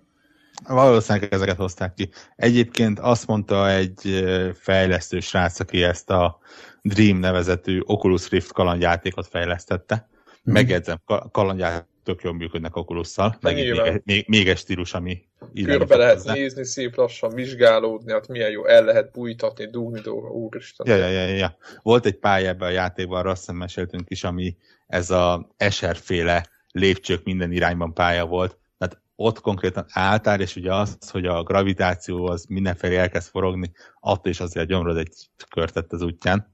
Valószínűleg ezeket hozták ki. Egyébként azt mondta egy fejlesztő srác, aki ezt a Dream nevezetű Oculus Rift kalandjátékot fejlesztette. Mm. Megjegyzem, kalandjáték tök jól működnek Oculus-szal, meg még, még, még, egy stílus, ami Körbe lehet hozzá. nézni, szép lassan vizsgálódni, hát milyen jó, el lehet bújtatni, dugni dolga, úristen. Ja, ja, ja, ja. Volt egy pálya ebben a játékban, arra azt meséltünk is, ami ez a eserféle lépcsők minden irányban pálya volt, tehát ott konkrétan álltál, és ugye az, hogy a gravitáció az mindenfelé elkezd forogni, attól is azért gyomrod egy körtett az útján.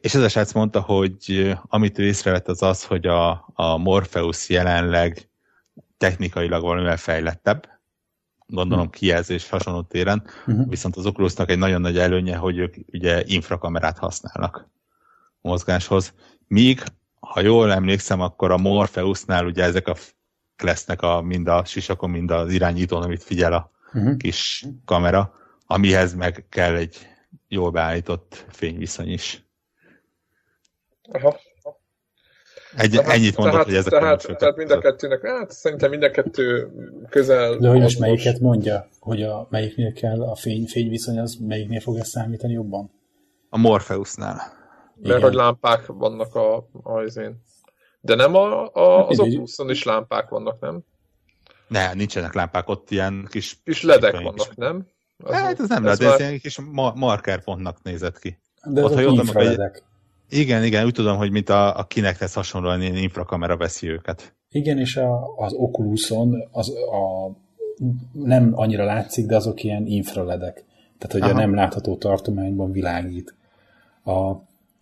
És ez a srác mondta, hogy amit ő észrevett az az, hogy a, a Morpheus jelenleg technikailag valamivel fejlettebb, gondolom hmm. kijelzés hasonló téren, uh-huh. viszont az Oculusnak egy nagyon nagy előnye, hogy ők ugye infrakamerát használnak mozgáshoz. Míg, ha jól emlékszem, akkor a Morpheusnál ugye ezek a lesznek a, mind a sisakon, mind az irányítón, amit figyel a uh-huh. kis kamera, amihez meg kell egy jól beállított fényviszony is. Aha. Egy, tehát, ennyit mondok, tehát, hogy ezek tehát, a tehát mind a kettőnek, hát szerintem mind a kettő közel... De hogy most melyiket mondja, hogy a, melyiknél kell a fény, fényviszony, az melyiknél fog ezt számítani jobban? A Morpheusnál. Mert Igen. hogy lámpák vannak a, a izén. De nem a, a, hát az Oculuson is lámpák vannak, nem? Ne, nincsenek lámpák, ott ilyen kis... Kis ledek vannak, is. nem? Az hát ez nem ez led, már... ez ilyen kis markerpontnak nézett ki. De ott, azok infraledek. Igen, igen, úgy tudom, hogy mint a, a Kinecthez hasonlóan ilyen infrakamera veszi őket. Igen, és a, az Oculuson az a, nem annyira látszik, de azok ilyen infraledek. Tehát, hogy Aha. a nem látható tartományban világít. A,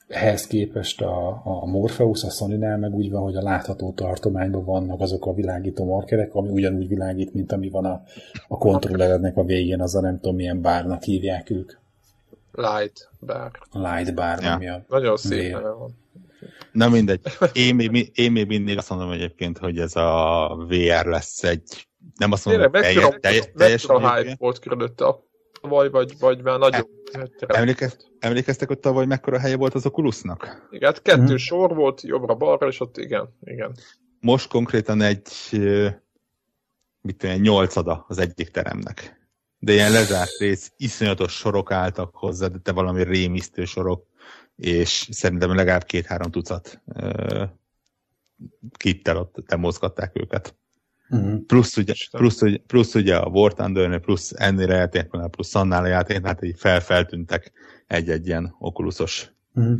ehhez képest a, a Morpheus, a sony meg úgy van, hogy a látható tartományban vannak azok a világító markerek, ami ugyanúgy világít, mint ami van a, a kontrollerednek a végén, az a nem tudom milyen bárnak hívják ők. Light bar. Light bar, ja. ami a Nagyon szép neve van. Na mindegy. Én még, én még mindig azt mondom egyébként, hogy ez a VR lesz egy, nem azt mondom, hogy teljes, teljes, teljes a hype volt körülötte vagy, vagy, vagy már nagyon... Emlékez, emlékeztek, hogy tavaly mekkora helye volt az Oculusnak? Igen, hát kettő hmm. sor volt, jobbra-balra, és ott igen, igen. Most konkrétan egy, mit tudom, nyolcada az egyik teremnek. De ilyen lezárt rész, iszonyatos sorok álltak hozzá, de te valami rémisztő sorok, és szerintem legalább két-három tucat kittel ott te mozgatták őket. Uh-huh. Plusz, ugye, plusz, ugye, plusz ugye a War Thunder, plusz ennél a játéknál, plusz annál a játéknál, hát így felfeltűntek egy-egy ilyen okuluszos uh-huh.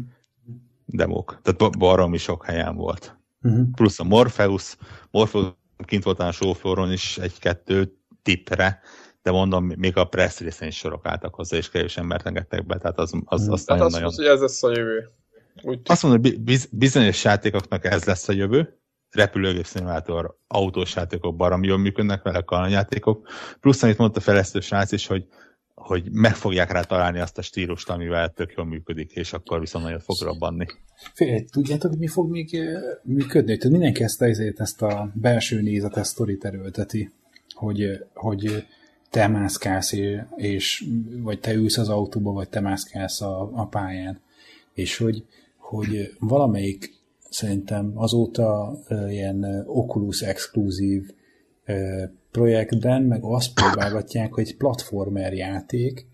demók. Tehát baromi sok helyen volt. Uh-huh. Plusz a Morpheus, Morpheus kint volt a showflooron is egy-kettő tippre, de mondom, még a press részén is sorok álltak hozzá, és kevés embert engedtek be, tehát az, az, az tehát nagyon, azt nagyon... hogy ez lesz a jövő. Úgy azt mondom, hogy biz, bizonyos játékoknak ez lesz a jövő, repülőgép szimulátor, autós játékok baromi jól működnek vele, kalandjátékok. Plusz, amit mondta a fejlesztő srác is, hogy, hogy meg fogják rá találni azt a stílust, amivel tök jól működik, és akkor viszont nagyon fog robbanni. Fél, tudjátok, hogy mi fog még működni? Tehát mindenki ezt, ezért ezt a belső nézetes sztorit erőlteti, hogy, hogy te mászkálsz, és, vagy te ülsz az autóba, vagy te mászkálsz a, a pályán, és hogy, hogy valamelyik szerintem azóta ilyen Oculus exkluzív projektben, meg azt próbálgatják, hogy egy platformer játék,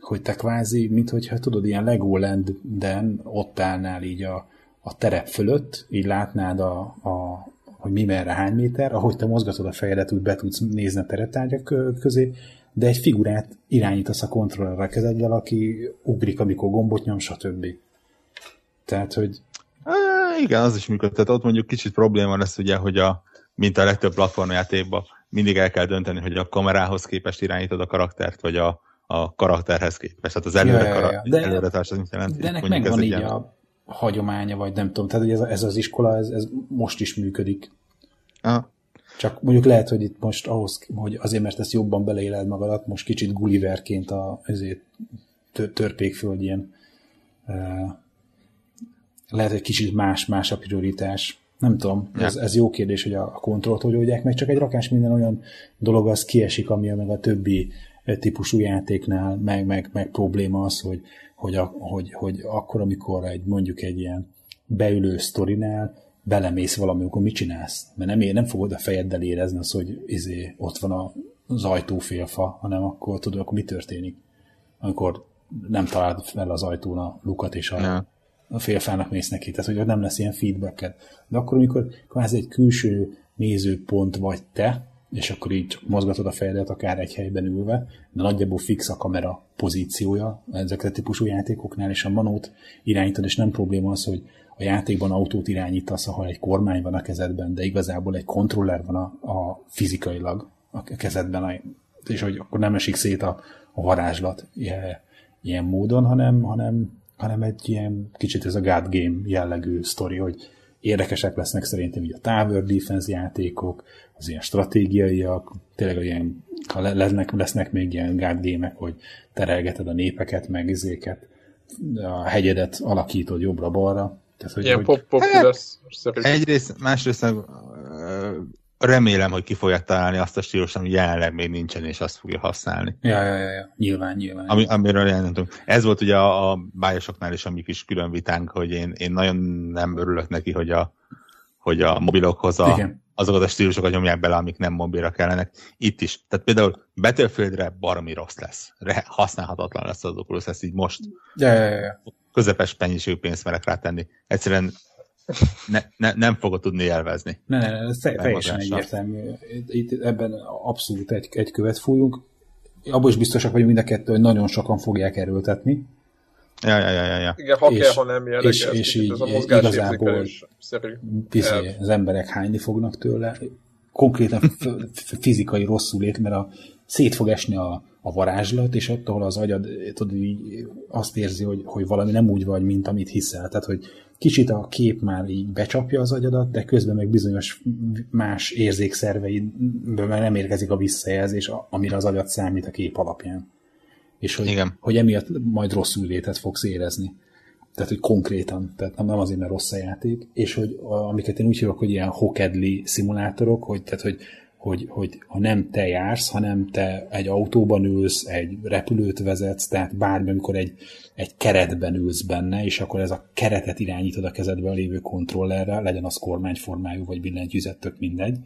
hogy te kvázi, mint hogyha tudod, ilyen Legoland-den ott állnál így a, a terep fölött, így látnád a, a, hogy mi merre hány méter, ahogy te mozgatod a fejedet, úgy be tudsz nézni a tereptárgyak közé, de egy figurát irányítasz a kontrollerre kezeddel, aki ugrik, amikor gombot nyom, stb. Tehát, hogy igen, az is működhet. Tehát ott mondjuk kicsit probléma lesz ugye, hogy a, mint a legtöbb platformjátékban mindig el kell dönteni, hogy a kamerához képest irányítod a karaktert, vagy a, a karakterhez képest. Tehát az előre, ja, ja, ja. De, előre mit jelenti? De ennek megvan így a hagyománya, vagy nem tudom. Tehát hogy ez, ez az iskola, ez, ez most is működik. Aha. Csak mondjuk lehet, hogy itt most ahhoz, hogy azért, mert ezt jobban beleéled magadat, most kicsit Gulliverként a, ezért törpékföld ilyen uh, lehet, hogy kicsit más-más a prioritás. Nem tudom, ja. ez, ez jó kérdés, hogy a, a kontrollt hogy oldják meg, csak egy rakás minden olyan dolog az kiesik, ami meg a többi típusú játéknál, meg, meg, meg probléma az, hogy, hogy, a, hogy, hogy akkor, amikor egy, mondjuk egy ilyen beülő sztorinál belemész valami, akkor mit csinálsz? Mert nem, nem fogod a fejeddel érezni az, hogy izé, ott van a, az ajtófélfa, hanem akkor tudod, akkor mi történik? Amikor nem találod fel az ajtón a lukat, és a, ja a félfának mész neki, tehát hogy nem lesz ilyen feedbacked. De akkor, amikor kvázi egy külső nézőpont vagy te, és akkor így mozgatod a fejedet akár egy helyben ülve, de nagyjából fix a kamera pozíciója ezekre a típusú játékoknál, és a manót irányítod, és nem probléma az, hogy a játékban autót irányítasz, ahol egy kormány van a kezedben, de igazából egy kontroller van a, a fizikailag a kezedben, és hogy akkor nem esik szét a, a varázslat ilyen módon, hanem, hanem hanem egy ilyen kicsit ez a God Game jellegű sztori, hogy érdekesek lesznek szerintem így a Tower Defense játékok, az ilyen stratégiaiak, tényleg ilyen, ha lesznek, lesznek még ilyen God game hogy terelgeted a népeket, meg izéket, a hegyedet alakítod jobbra-balra. Tehát, hogy, ilyen pop-pop hát, lesz. Egyrészt, másrészt remélem, hogy ki fogja találni azt a stílust, ami jelenleg még nincsen, és azt fogja használni. Ja, ja, ja, ja. nyilván, nyilván. Ami, amiről jelentetünk. Ez volt ugye a, a bájosoknál is a mi kis külön vitánk, hogy én, én nagyon nem örülök neki, hogy a, hogy a mobilokhoz a, Igen. azokat a stílusokat nyomják bele, amik nem mobilra kellenek. Itt is. Tehát például Battlefieldre baromi rossz lesz. Re, használhatatlan lesz az Oculus, ezt így most. Ja, ja, ja. Közepes mennyiségű pénzt merek rátenni. Egyszerűen ne, ne, nem fogod tudni élvezni. Ne, ne, ne ez teljesen egyértelmű. Itt ebben abszolút egy, egy követ fújunk. Abban is biztosak vagyunk mind a kettő, hogy nagyon sokan fogják erőltetni. Ja, ja, ja, ja. Igen, ha és, kell, ha nem jelleg, és, és így ez a igazából bizony, az emberek hányni fognak tőle. konkrétan fizikai rosszul lét, mert a, szét fog esni a, a varázslat, és ott, ahol az agyad tudod, így azt érzi, hogy, hogy valami nem úgy vagy, mint amit hiszel. Tehát, hogy kicsit a kép már így becsapja az agyadat, de közben meg bizonyos más érzékszerveidből meg nem érkezik a visszajelzés, amire az agyat számít a kép alapján. És hogy, Igen. hogy emiatt majd rosszul létet fogsz érezni. Tehát, hogy konkrétan, tehát nem, nem azért, mert rossz a játék, és hogy amiket én úgy hívok, hogy ilyen hokedli szimulátorok, hogy, tehát, hogy hogy, hogy ha nem te jársz, hanem te egy autóban ülsz, egy repülőt vezetsz, tehát bármi, amikor egy, egy keretben ülsz benne, és akkor ez a keretet irányítod a kezedben lévő kontrollerrel, legyen az kormányformájú, vagy billentyűzet, tök mindegy,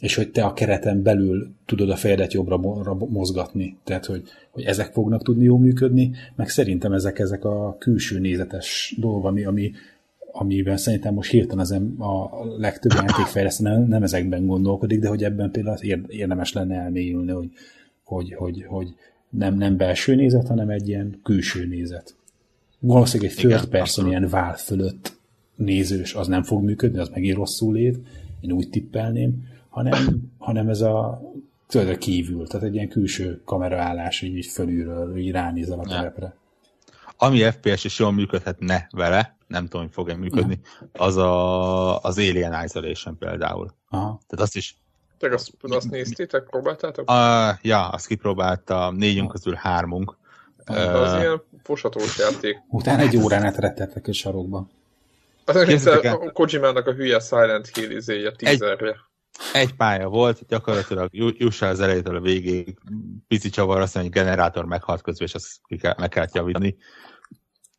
és hogy te a kereten belül tudod a fejedet jobbra mozgatni. Tehát, hogy, hogy ezek fognak tudni jól működni, meg szerintem ezek, ezek a külső nézetes dolgok, ami, ami amiben szerintem most hirtelen az a legtöbb játékfejlesztő nem, nem ezekben gondolkodik, de hogy ebben például érdemes lenne elmélyülni, hogy, hogy, hogy, hogy nem, nem belső nézet, hanem egy ilyen külső nézet. Valószínűleg egy third person ilyen vál fölött nézős, az nem fog működni, az megint rosszul lét, én úgy tippelném, hanem, hanem ez a tőle kívül, tehát egy ilyen külső kameraállás, így, így fölülről, így ránézel a terepre. Ami FPS is jól működhetne vele, nem tudom, hogy fog-e működni, az a, az Alien Isolation például. Aha. Tehát azt is te azt, azt néztétek, próbáltátok? Uh, ja, azt kipróbálta, négyünk közül hármunk. De az uh, ilyen fosatós játék. Utána egy órán átrettettek a sarokba. Az a Kojimának a hülye Silent Hill izéje, tízerje. Egy, egy pálya volt, gyakorlatilag jussa az elejétől a végéig, pici csavar, azt mondja, hogy generátor meghalt közben, és azt meg kellett javítani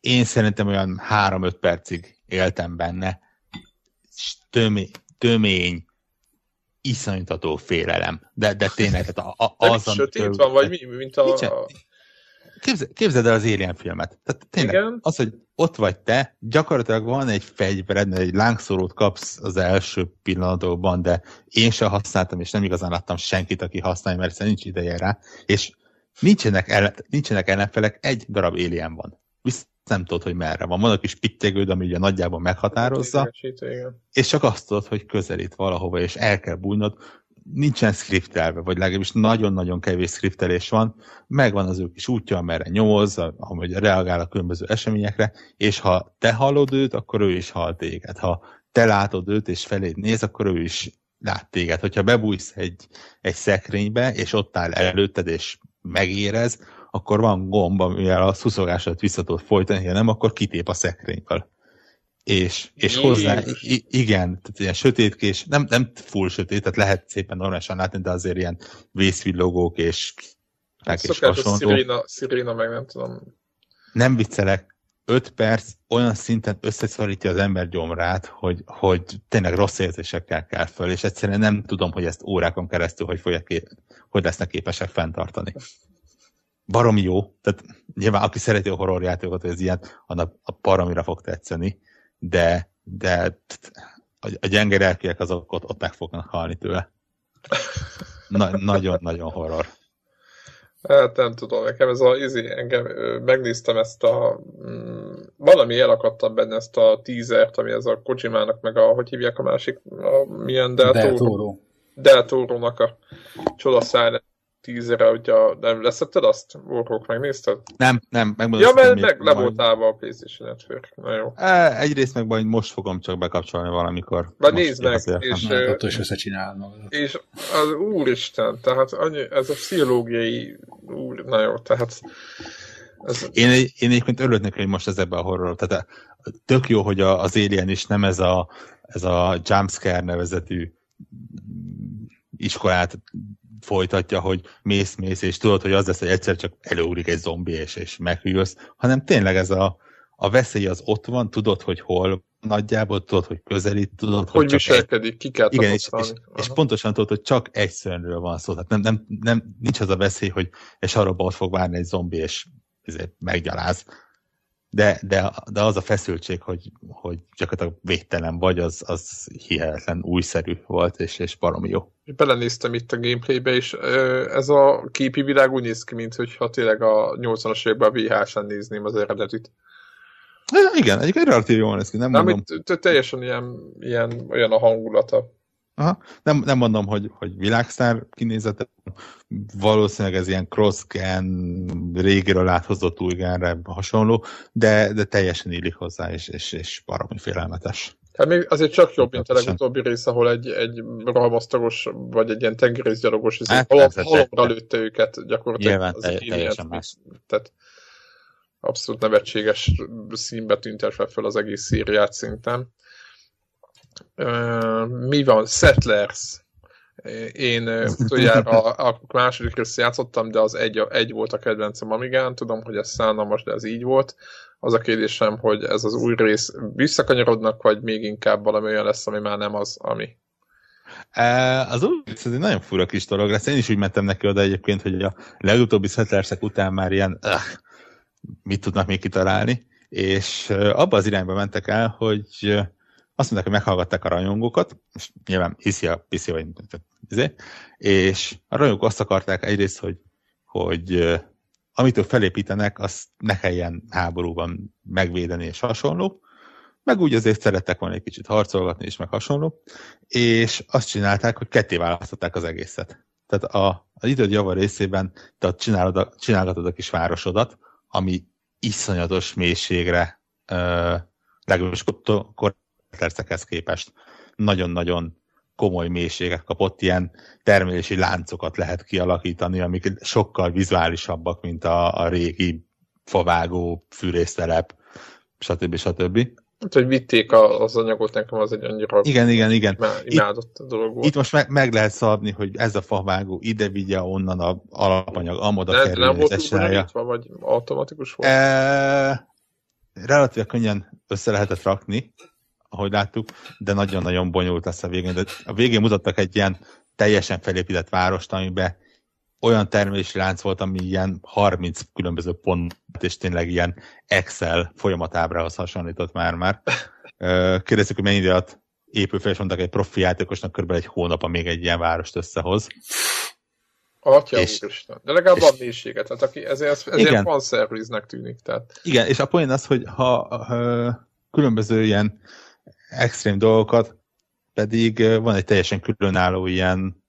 én szerintem olyan 3-5 percig éltem benne, és tömény, iszonytató félelem. De, de tényleg, tehát a, a, az, sötét van, vagy mi, mint a... Nincsen. Képzeld, képzeld el az Alien filmet. Tehát tényleg, Igen. az, hogy ott vagy te, gyakorlatilag van egy fegyvered, egy lángszórót kapsz az első pillanatokban, de én sem használtam, és nem igazán láttam senkit, aki használja, mert nincs ideje rá, és nincsenek, ellen, nincsenek ellenfelek, egy darab Alien van. Visz, nem tudod, hogy merre van. Van a kis pittyegőd, ami ugye nagyjából meghatározza, és csak azt tudod, hogy közelít valahova, és el kell bújnod. Nincsen skriptelve, vagy legalábbis nagyon-nagyon kevés skriptelés van, megvan az ő kis útja, amerre nyomoz, ahogy reagál a különböző eseményekre, és ha te hallod őt, akkor ő is hall téged. Ha te látod őt, és feléd néz, akkor ő is lát téged. Hogyha bebújsz egy, egy szekrénybe, és ott áll előtted, és megérez, akkor van gomb, amivel a szuszogását vissza tudod folytani, ha nem, akkor kitép a szekrényből. És, és hozzá, igen, tehát ilyen sötétkés, nem, nem full sötét, tehát lehet szépen normálisan látni, de azért ilyen vészvillogók és és hasonló. Sziréna, sziréna meg nem tudom. Nem viccelek, 5 perc olyan szinten összeszorítja az ember gyomrát, hogy, hogy tényleg rossz érzésekkel kell föl, és egyszerűen nem tudom, hogy ezt órákon keresztül hogy, fogják, hogy lesznek képesek fenntartani baromi jó, tehát nyilván aki szereti a horrorjátékokat, ez ilyen, annak a baromira fog tetszeni, de, de a gyenge lelkiek azok ott, ott meg fognak halni tőle. Nagyon-nagyon horror. Hát nem tudom, nekem ez a izi, engem megnéztem ezt a mm, valami elakadtam benne ezt a teasert, ami ez a Kojimának, meg a, hogy hívják a másik, a, milyen Del Toro. Del Toro-nak a csodaszállás tízere, hogy a, nem leszetted azt? Warhawk megnézted? Nem, nem, megmondom. Ja, mert meg le voltál a PlayStation Network. Na jó. E, egyrészt meg majd most fogom csak bekapcsolni valamikor. Na nézd meg, és, és, attól is összecsinálom. És az úristen, tehát annyi, ez a pszichológiai úr, na jó, tehát ez... Én, én egyébként örülök neki, hogy most ez ebben a horror. Tehát tök jó, hogy a, az Alien is nem ez a, ez a jumpscare nevezetű iskolát folytatja, hogy mész-mész, és tudod, hogy az lesz, hogy egyszer csak előúrik egy zombi, és, és meghűlsz, hanem tényleg ez a, a veszély az ott van, tudod, hogy hol nagyjából, tudod, hogy közelít, tudod, hogy, hogy viselkedik, ki kell Igen, és, és, és, pontosan tudod, hogy csak egy szörnyről van szó. Tehát nem, nem, nem, nincs az a veszély, hogy egy sarokba ott fog várni egy zombi, és ezért meggyaláz, de, de, de az a feszültség, hogy, hogy gyakorlatilag védtelen vagy, az, az hihetetlen újszerű volt, és, és baromi jó. Belenéztem itt a gameplaybe, és ez a képi világ úgy néz ki, mint hogyha tényleg a 80-as években a VHS-en nézném az eredetit. Ja, igen, egyébként relatív jól néz ki, nem, nem mondom. Itt, teljesen ilyen, ilyen, olyan a hangulata. Aha. Nem, nem mondom, hogy, hogy világszár kinézete, valószínűleg ez ilyen cross-gen, régiről áthozott új genre hasonló, de, de teljesen illik hozzá, és, és, és baromi félelmetes. Hát még azért csak jobb, mint a legutóbbi rész, ahol egy, egy rohamasztagos, vagy egy ilyen tengerészgyalogos, és hát, halomra lőtte őket gyakorlatilag. Nyilván, az teljesen más. Tehát abszolút nevetséges színbe tüntetve fel az egész szíriát szinten. Mi van? Settlers. Én utoljára a második részt játszottam, de az egy, egy volt a kedvencem Amigán, tudom, hogy ez szánalmas, de ez így volt. Az a kérdésem, hogy ez az új rész visszakanyarodnak, vagy még inkább valami olyan lesz, ami már nem az, ami. Az rész ez egy nagyon fura kis dolog lesz. Én is úgy mentem neki oda egyébként, hogy a legutóbbi Settlersek után már ilyen uh, mit tudnak még kitalálni, és abba az irányba mentek el, hogy azt mondták, hogy meghallgatták a rajongókat, és nyilván hiszi a piszi, vagy izé, és a rajongók azt akarták egyrészt, hogy, hogy amitől felépítenek, azt ne kelljen háborúban megvédeni és hasonló, meg úgy azért szerettek volna egy kicsit harcolgatni és meg hasonló, és azt csinálták, hogy ketté választották az egészet. Tehát a, az időd java részében te csinálod a, csinálgatod a kis városodat, ami iszonyatos mélységre legalábbis percekhez képest nagyon-nagyon komoly mélységet kapott, ilyen termelési láncokat lehet kialakítani, amik sokkal vizuálisabbak, mint a, a régi favágó fűrésztelep, stb. stb. Hát, hogy vitték az anyagot, nekem az egy annyira igen, igen, igen. imádott a dolog volt. Itt most meg, meg lehet szabni, hogy ez a favágó ide vigye onnan a alapanyag, amoda kerül, nem volt vagy automatikus volt? E, relatíve könnyen össze lehetett rakni, ahogy láttuk, de nagyon-nagyon bonyolult lesz a végén. De a végén mutattak egy ilyen teljesen felépített várost, amiben olyan termelési lánc volt, ami ilyen 30 különböző pont, és tényleg ilyen Excel folyamatábrához hasonlított már-már. Kérdezzük, hogy mennyi idő alatt épül fel, és mondták, egy profi játékosnak kb. egy hónap, amíg egy ilyen várost összehoz. Atya és, úristen. De legalább és, van mélységet, tehát aki ezért, ezért fanszerviznek tűnik. Tehát. Igen, és a poén az, hogy ha, ha különböző ilyen extrém dolgokat, pedig van egy teljesen különálló ilyen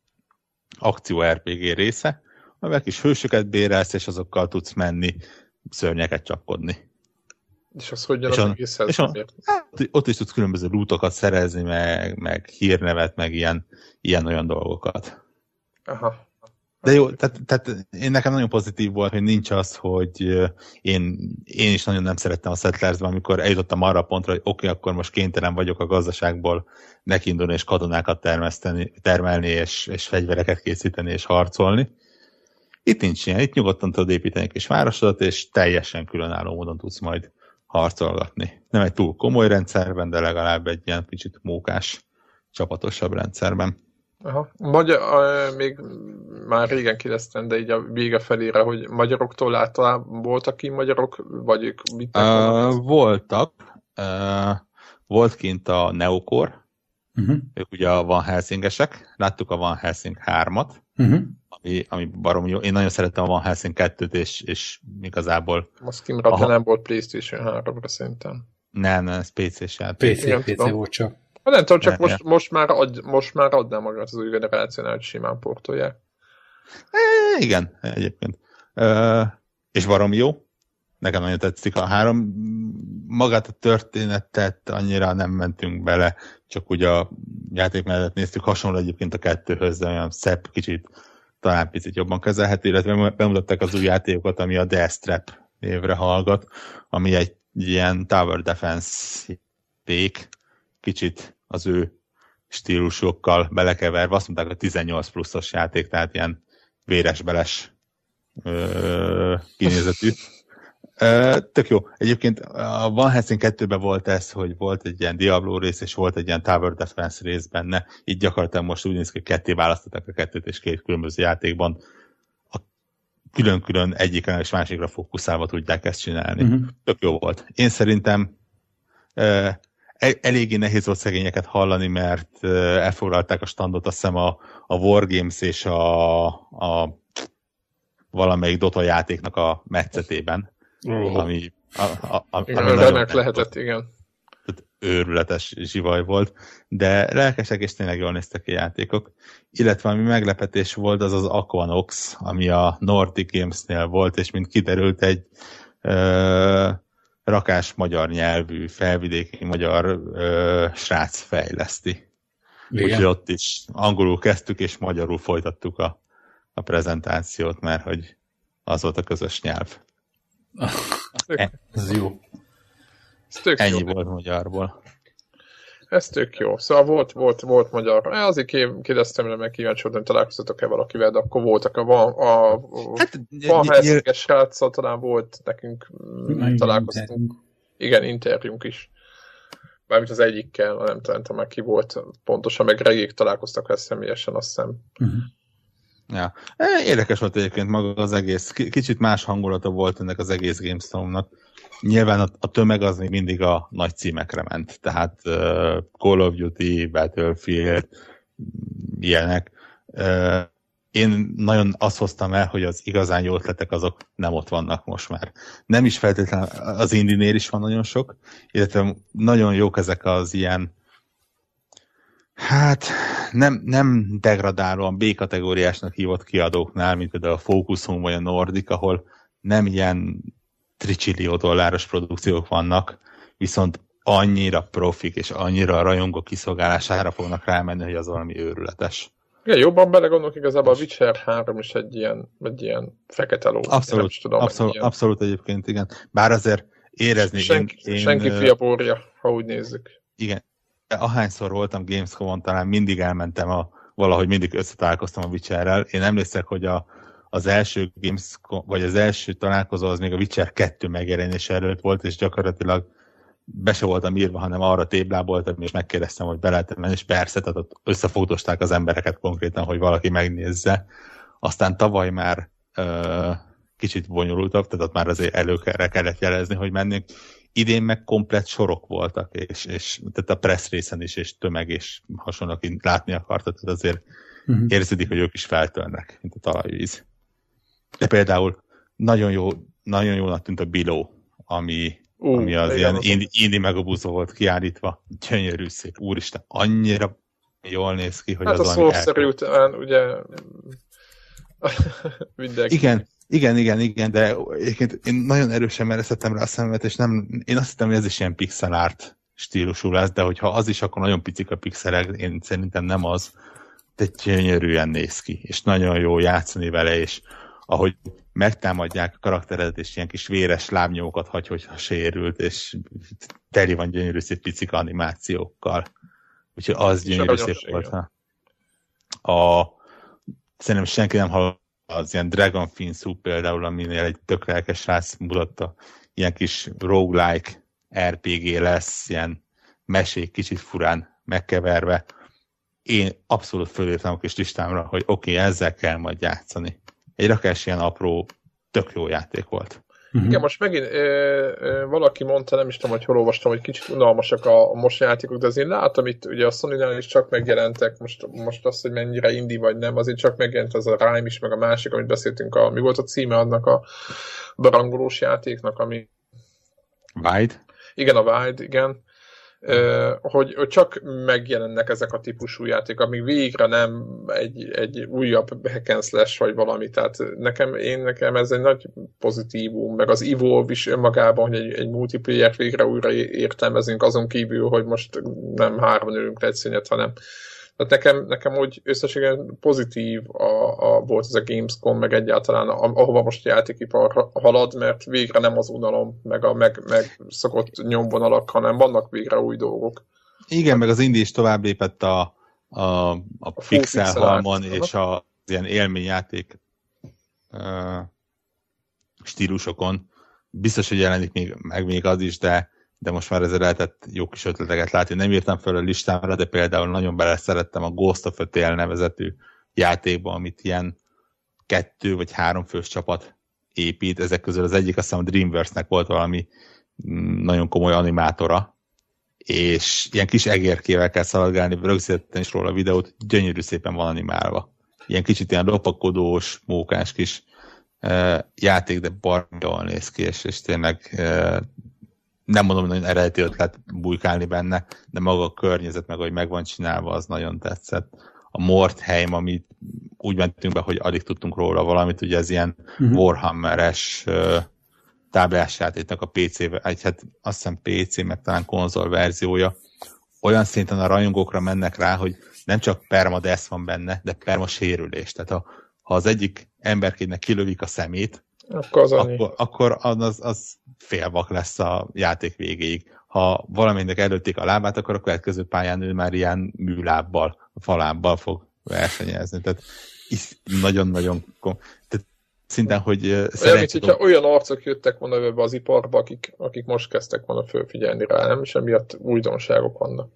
akció RPG része, amivel kis hősöket bérelsz, és azokkal tudsz menni, szörnyeket csapkodni. És az hogyan az egészhez? És a, hát, ott is tudsz különböző lútokat szerezni, meg, meg hírnevet, meg ilyen, ilyen olyan dolgokat. Aha. De jó, tehát, tehát én nekem nagyon pozitív volt, hogy nincs az, hogy én, én is nagyon nem szerettem a settlers amikor eljutottam arra a pontra, hogy oké, okay, akkor most kénytelen vagyok a gazdaságból nekindulni és katonákat termeszteni, termelni, és, és fegyvereket készíteni, és harcolni. Itt nincs ilyen, itt nyugodtan tudod építeni egy kis városodat, és teljesen különálló módon tudsz majd harcolgatni. Nem egy túl komoly rendszerben, de legalább egy ilyen kicsit mókás, csapatosabb rendszerben. Aha. Magyar, uh, még már régen kérdeztem, de így a vége felére, hogy magyaroktól általában voltak ki magyarok, vagy ők mit uh, Voltak. Uh, volt kint a Neokor, uh-huh. ők ugye a Van Helsingesek, láttuk a Van Helsing 3-at, uh-huh. ami, ami barom jó. Én nagyon szerettem a Van Helsing 2-t, és, és igazából... Most kimaradt, nem volt Playstation 3-ra szerintem. Nem, nem, ez PC-s játék. PC, PC volt csak. Hát nem tudom, csak most, most, már ad, most már adná magát az új generációnál, hogy simán portolják. E, igen, egyébként. E, és barom jó. Nekem nagyon tetszik a három. Magát a történetet annyira nem mentünk bele, csak ugye a játék mellett néztük, hasonló egyébként a kettőhöz, de olyan szebb, kicsit talán picit jobban kezelhető, illetve bemutatták az új játékokat, ami a Death Trap névre hallgat, ami egy ilyen Tower Defense játék, kicsit az ő stílusokkal belekeverve. Azt mondták, hogy 18 pluszos játék, tehát ilyen véres-beles kinézetű. Ö, tök jó. Egyébként a Van Helsing 2-ben volt ez, hogy volt egy ilyen Diablo rész, és volt egy ilyen Tower Defense rész benne. Így gyakorlatilag most úgy néz ki, hogy ketté választották a kettőt, és két különböző játékban a külön-külön egyikre és másikra fókuszálva tudják ezt csinálni. Uh-huh. Tök jó volt. Én szerintem eléggé nehéz volt szegényeket hallani, mert elfoglalták a standot, azt hiszem a, a Wargames és a, a valamelyik Dota játéknak a metszetében. Oh. Ami, a, a, a, igen, ami nagyon lehetett, igen. őrületes zsivaj volt, de lelkesek és tényleg jól néztek ki játékok. Illetve ami meglepetés volt, az az Aquanox, ami a Nordic Games-nél volt, és mint kiderült egy ö, rakás magyar nyelvű, felvidéki magyar ö, srác fejleszti. Úgyhogy ott is angolul kezdtük, és magyarul folytattuk a, a prezentációt, mert hogy az volt a közös nyelv. Ez jó. Ez tök Ennyi jó. volt magyarból. Ez tök jó. Szóval volt, volt, volt magyar. Eh, Azért ké- kérdeztem, hogy meg kíváncsi voltam, hogy találkoztatok-e valakivel, de akkor voltak a, van, a, Hát, van sráccal talán volt nekünk mm, Igen, találkoztunk. Igen, interjúnk is. Mármint az egyikkel, nem tudom már ki volt pontosan, meg regék találkoztak vele személyesen, azt hiszem. Mhm. Ja. E, Érdekes volt egyébként maga az egész. K- Kicsit más hangulata volt ennek az egész Gamestormnak. Nyilván a, a tömeg az még mindig a nagy címekre ment. Tehát uh, Call of Duty, Battlefield, ilyenek. Uh, én nagyon azt hoztam el, hogy az igazán jó ötletek azok nem ott vannak most már. Nem is feltétlenül, az Indinél is van nagyon sok, illetve nagyon jók ezek az ilyen Hát nem, nem degradálóan B-kategóriásnak hívott kiadóknál, mint például a Focus vagy a Nordic, ahol nem ilyen tricsillió dolláros produkciók vannak, viszont annyira profik és annyira a rajongó kiszolgálására fognak rámenni, hogy az valami őrületes. Igen, jobban belegondolok, igazából a Witcher 3 is egy ilyen, egy ilyen fekete ló. Abszolút, is tudom, abszolút, ilyen. abszolút egyébként, igen. Bár azért érezni... Senki, én, én, senki fia borja, ha úgy nézzük. Igen. Ahányszor voltam Gamescom-on, talán mindig elmentem a, valahogy mindig összetalálkoztam a Witcherrel. Én emlékszek, hogy a, az első Gamescom, vagy az első találkozó az még a Witcher 2 megjelenése előtt volt, és gyakorlatilag be se voltam írva, hanem arra tébláboltam, és megkérdeztem, hogy be lehet menni, és persze, tehát ott összefogdosták az embereket konkrétan, hogy valaki megnézze. Aztán tavaly már ö, kicsit bonyolultabb, tehát ott már azért előkerre kellett jelezni, hogy mennénk. Idén meg komplett sorok voltak, és, és tehát a press részen is, és tömeg, és hasonlók, látni akarta, tehát azért Mhm. érződik, hogy ők is feltörnek, mint a talajvíz. De például nagyon jó, nagyon jónak tűnt a Below, ami, Ú, ami az ilyen az- indi, indi megabúzó volt kiállítva. Gyönyörű szép. Úristen, annyira jól néz ki, hogy Hát a az valami szószerű után, ugye mindenki. Igen, igen, igen, igen, de egyébként én nagyon erősen mereztettem rá a szememet, és nem, én azt hittem, hogy ez is ilyen pixel art stílusú lesz, de hogyha az is, akkor nagyon picik a pixelek, én szerintem nem az, de gyönyörűen néz ki, és nagyon jó játszani vele, és ahogy megtámadják a karakteredet, és ilyen kis véres lábnyókat hagy, hogyha sérült, és teli van gyönyörű szép picik animációkkal. Úgyhogy az gyönyörű szép volt. ha. A, szerintem senki nem hall az ilyen Dragon Fin Soup például, aminél egy tök lelkes srác mutatta, ilyen kis roguelike RPG lesz, ilyen mesék kicsit furán megkeverve. Én abszolút fölírtam a kis listámra, hogy oké, okay, ezzel kell majd játszani. Egy rakás ilyen apró, tök jó játék volt. Mhm. Igen, most megint ö, ö, valaki mondta, nem is tudom, hogy hol olvastam, hogy kicsit unalmasak a, a most játékok, de azért látom itt, ugye a sony is csak megjelentek, most, most az, hogy mennyire indie vagy nem, azért csak megjelent az a Rime is, meg a másik, amit beszéltünk, a, mi volt a címe annak a barangolós játéknak, ami Wide? igen, a Wild, igen. Hogy, csak megjelennek ezek a típusú játékok, amíg végre nem egy, egy újabb hack and slash vagy valami, tehát nekem, én nekem ez egy nagy pozitívum, meg az Evolve is önmagában, hogy egy, egy multiplayer végre újra értelmezünk azon kívül, hogy most nem hárman ülünk egy színet, hanem tehát nekem, nekem úgy összességében pozitív a, a, volt ez a Gamescom, meg egyáltalán a, ahova most a játékipar halad, mert végre nem az unalom, meg a meg, meg szokott nyomvonalak, hanem vannak végre új dolgok. Igen, meg az Indi is tovább lépett a, a, a, a full pixel pixel halmon art. és a, az ilyen élményjáték uh, stílusokon. Biztos, hogy jelenik még, meg még az is, de, de most már ezzel lehetett jó kis ötleteket látni. Nem írtam fel a listámra, de például nagyon bele szerettem a Ghost of Tale nevezetű játékba, amit ilyen kettő vagy három fős csapat épít. Ezek közül az egyik azt hiszem a Dreamworks-nek volt valami mm, nagyon komoly animátora, és ilyen kis egérkével kell szaladgálni, rögzítettem is róla a videót, gyönyörű szépen van animálva. Ilyen kicsit ilyen lopakodós, mókás kis uh, játék, de baromi jól néz ki, és, és tényleg uh, nem mondom, hogy nagyon eredeti ötlet bujkálni benne, de maga a környezet, meg hogy meg van csinálva, az nagyon tetszett. A Mortheim, amit úgy mentünk be, hogy alig tudtunk róla valamit, ugye ez ilyen uh-huh. Warhammeres táblás játéknak a PC, hát azt hiszem PC, meg talán konzol verziója, olyan szinten a rajongókra mennek rá, hogy nem csak permadesz van benne, de perma sérülés. Tehát ha, ha az egyik emberkének kilövik a szemét, akkor az, akkor, akkor az, az félvak lesz a játék végéig. Ha valaminek előtték a lábát, akkor a következő pályán ő már ilyen műlábbal, falábbal fog versenyezni. Tehát nagyon-nagyon tehát szinten, hogy olyan, mint hogyha olyan arcok jöttek volna ebbe az iparba, akik, akik most kezdtek volna fölfigyelni rá, nem? És emiatt újdonságok vannak.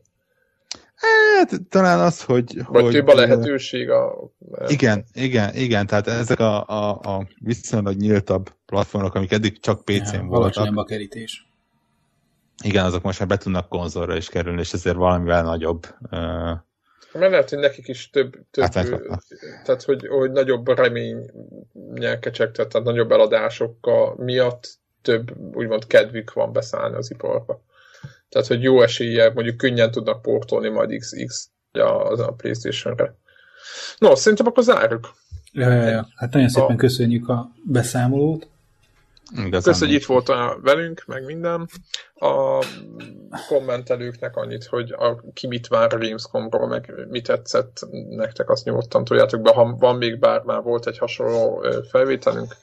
Hát talán az, hogy... Vagy hogy, több a lehetőség a... Igen, igen, igen, tehát ezek a, a, a viszonylag nyíltabb platformok, amik eddig csak PC-n ja, voltak. a kerítés. Igen, azok most már be tudnak konzolra is kerülni, és ezért valamivel nagyobb uh, mert lehet, hogy nekik is több, több hát, tehát hogy, hogy nagyobb remény kecsegtet, tehát nagyobb eladásokkal miatt több úgymond kedvük van beszállni az iparba. Tehát, hogy jó esélye, mondjuk könnyen tudnak portolni majd XX az a Playstation-re. No, szerintem akkor zárjuk. Ja, ja, ja. Hát nagyon szépen a... köszönjük a beszámolót. Köszönjük, hogy itt volt velünk, meg minden. A kommentelőknek annyit, hogy a, ki mit vár a Gamescomról, meg mit tetszett nektek, azt nyugodtan tudjátok be. Ha van még bár már volt egy hasonló felvételünk,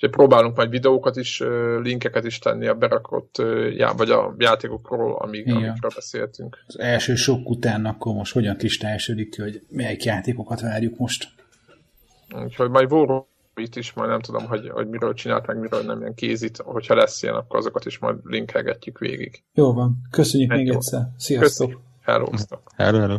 Úgyhogy próbálunk majd videókat is, linkeket is tenni a berakott já, vagy a játékokról, amíg, Igen. amikről beszéltünk. Az első sok után akkor most hogyan kristályosodik ki, hogy melyik játékokat várjuk most? Úgyhogy majd Warhol itt is, majd nem tudom, hogy, hogy miről csinált, meg miről nem ilyen kézit, hogyha lesz ilyen, akkor azokat is majd linkelgetjük végig. Jó van, köszönjük Egy még jó. egyszer. Sziasztok! Hello, hello, hello.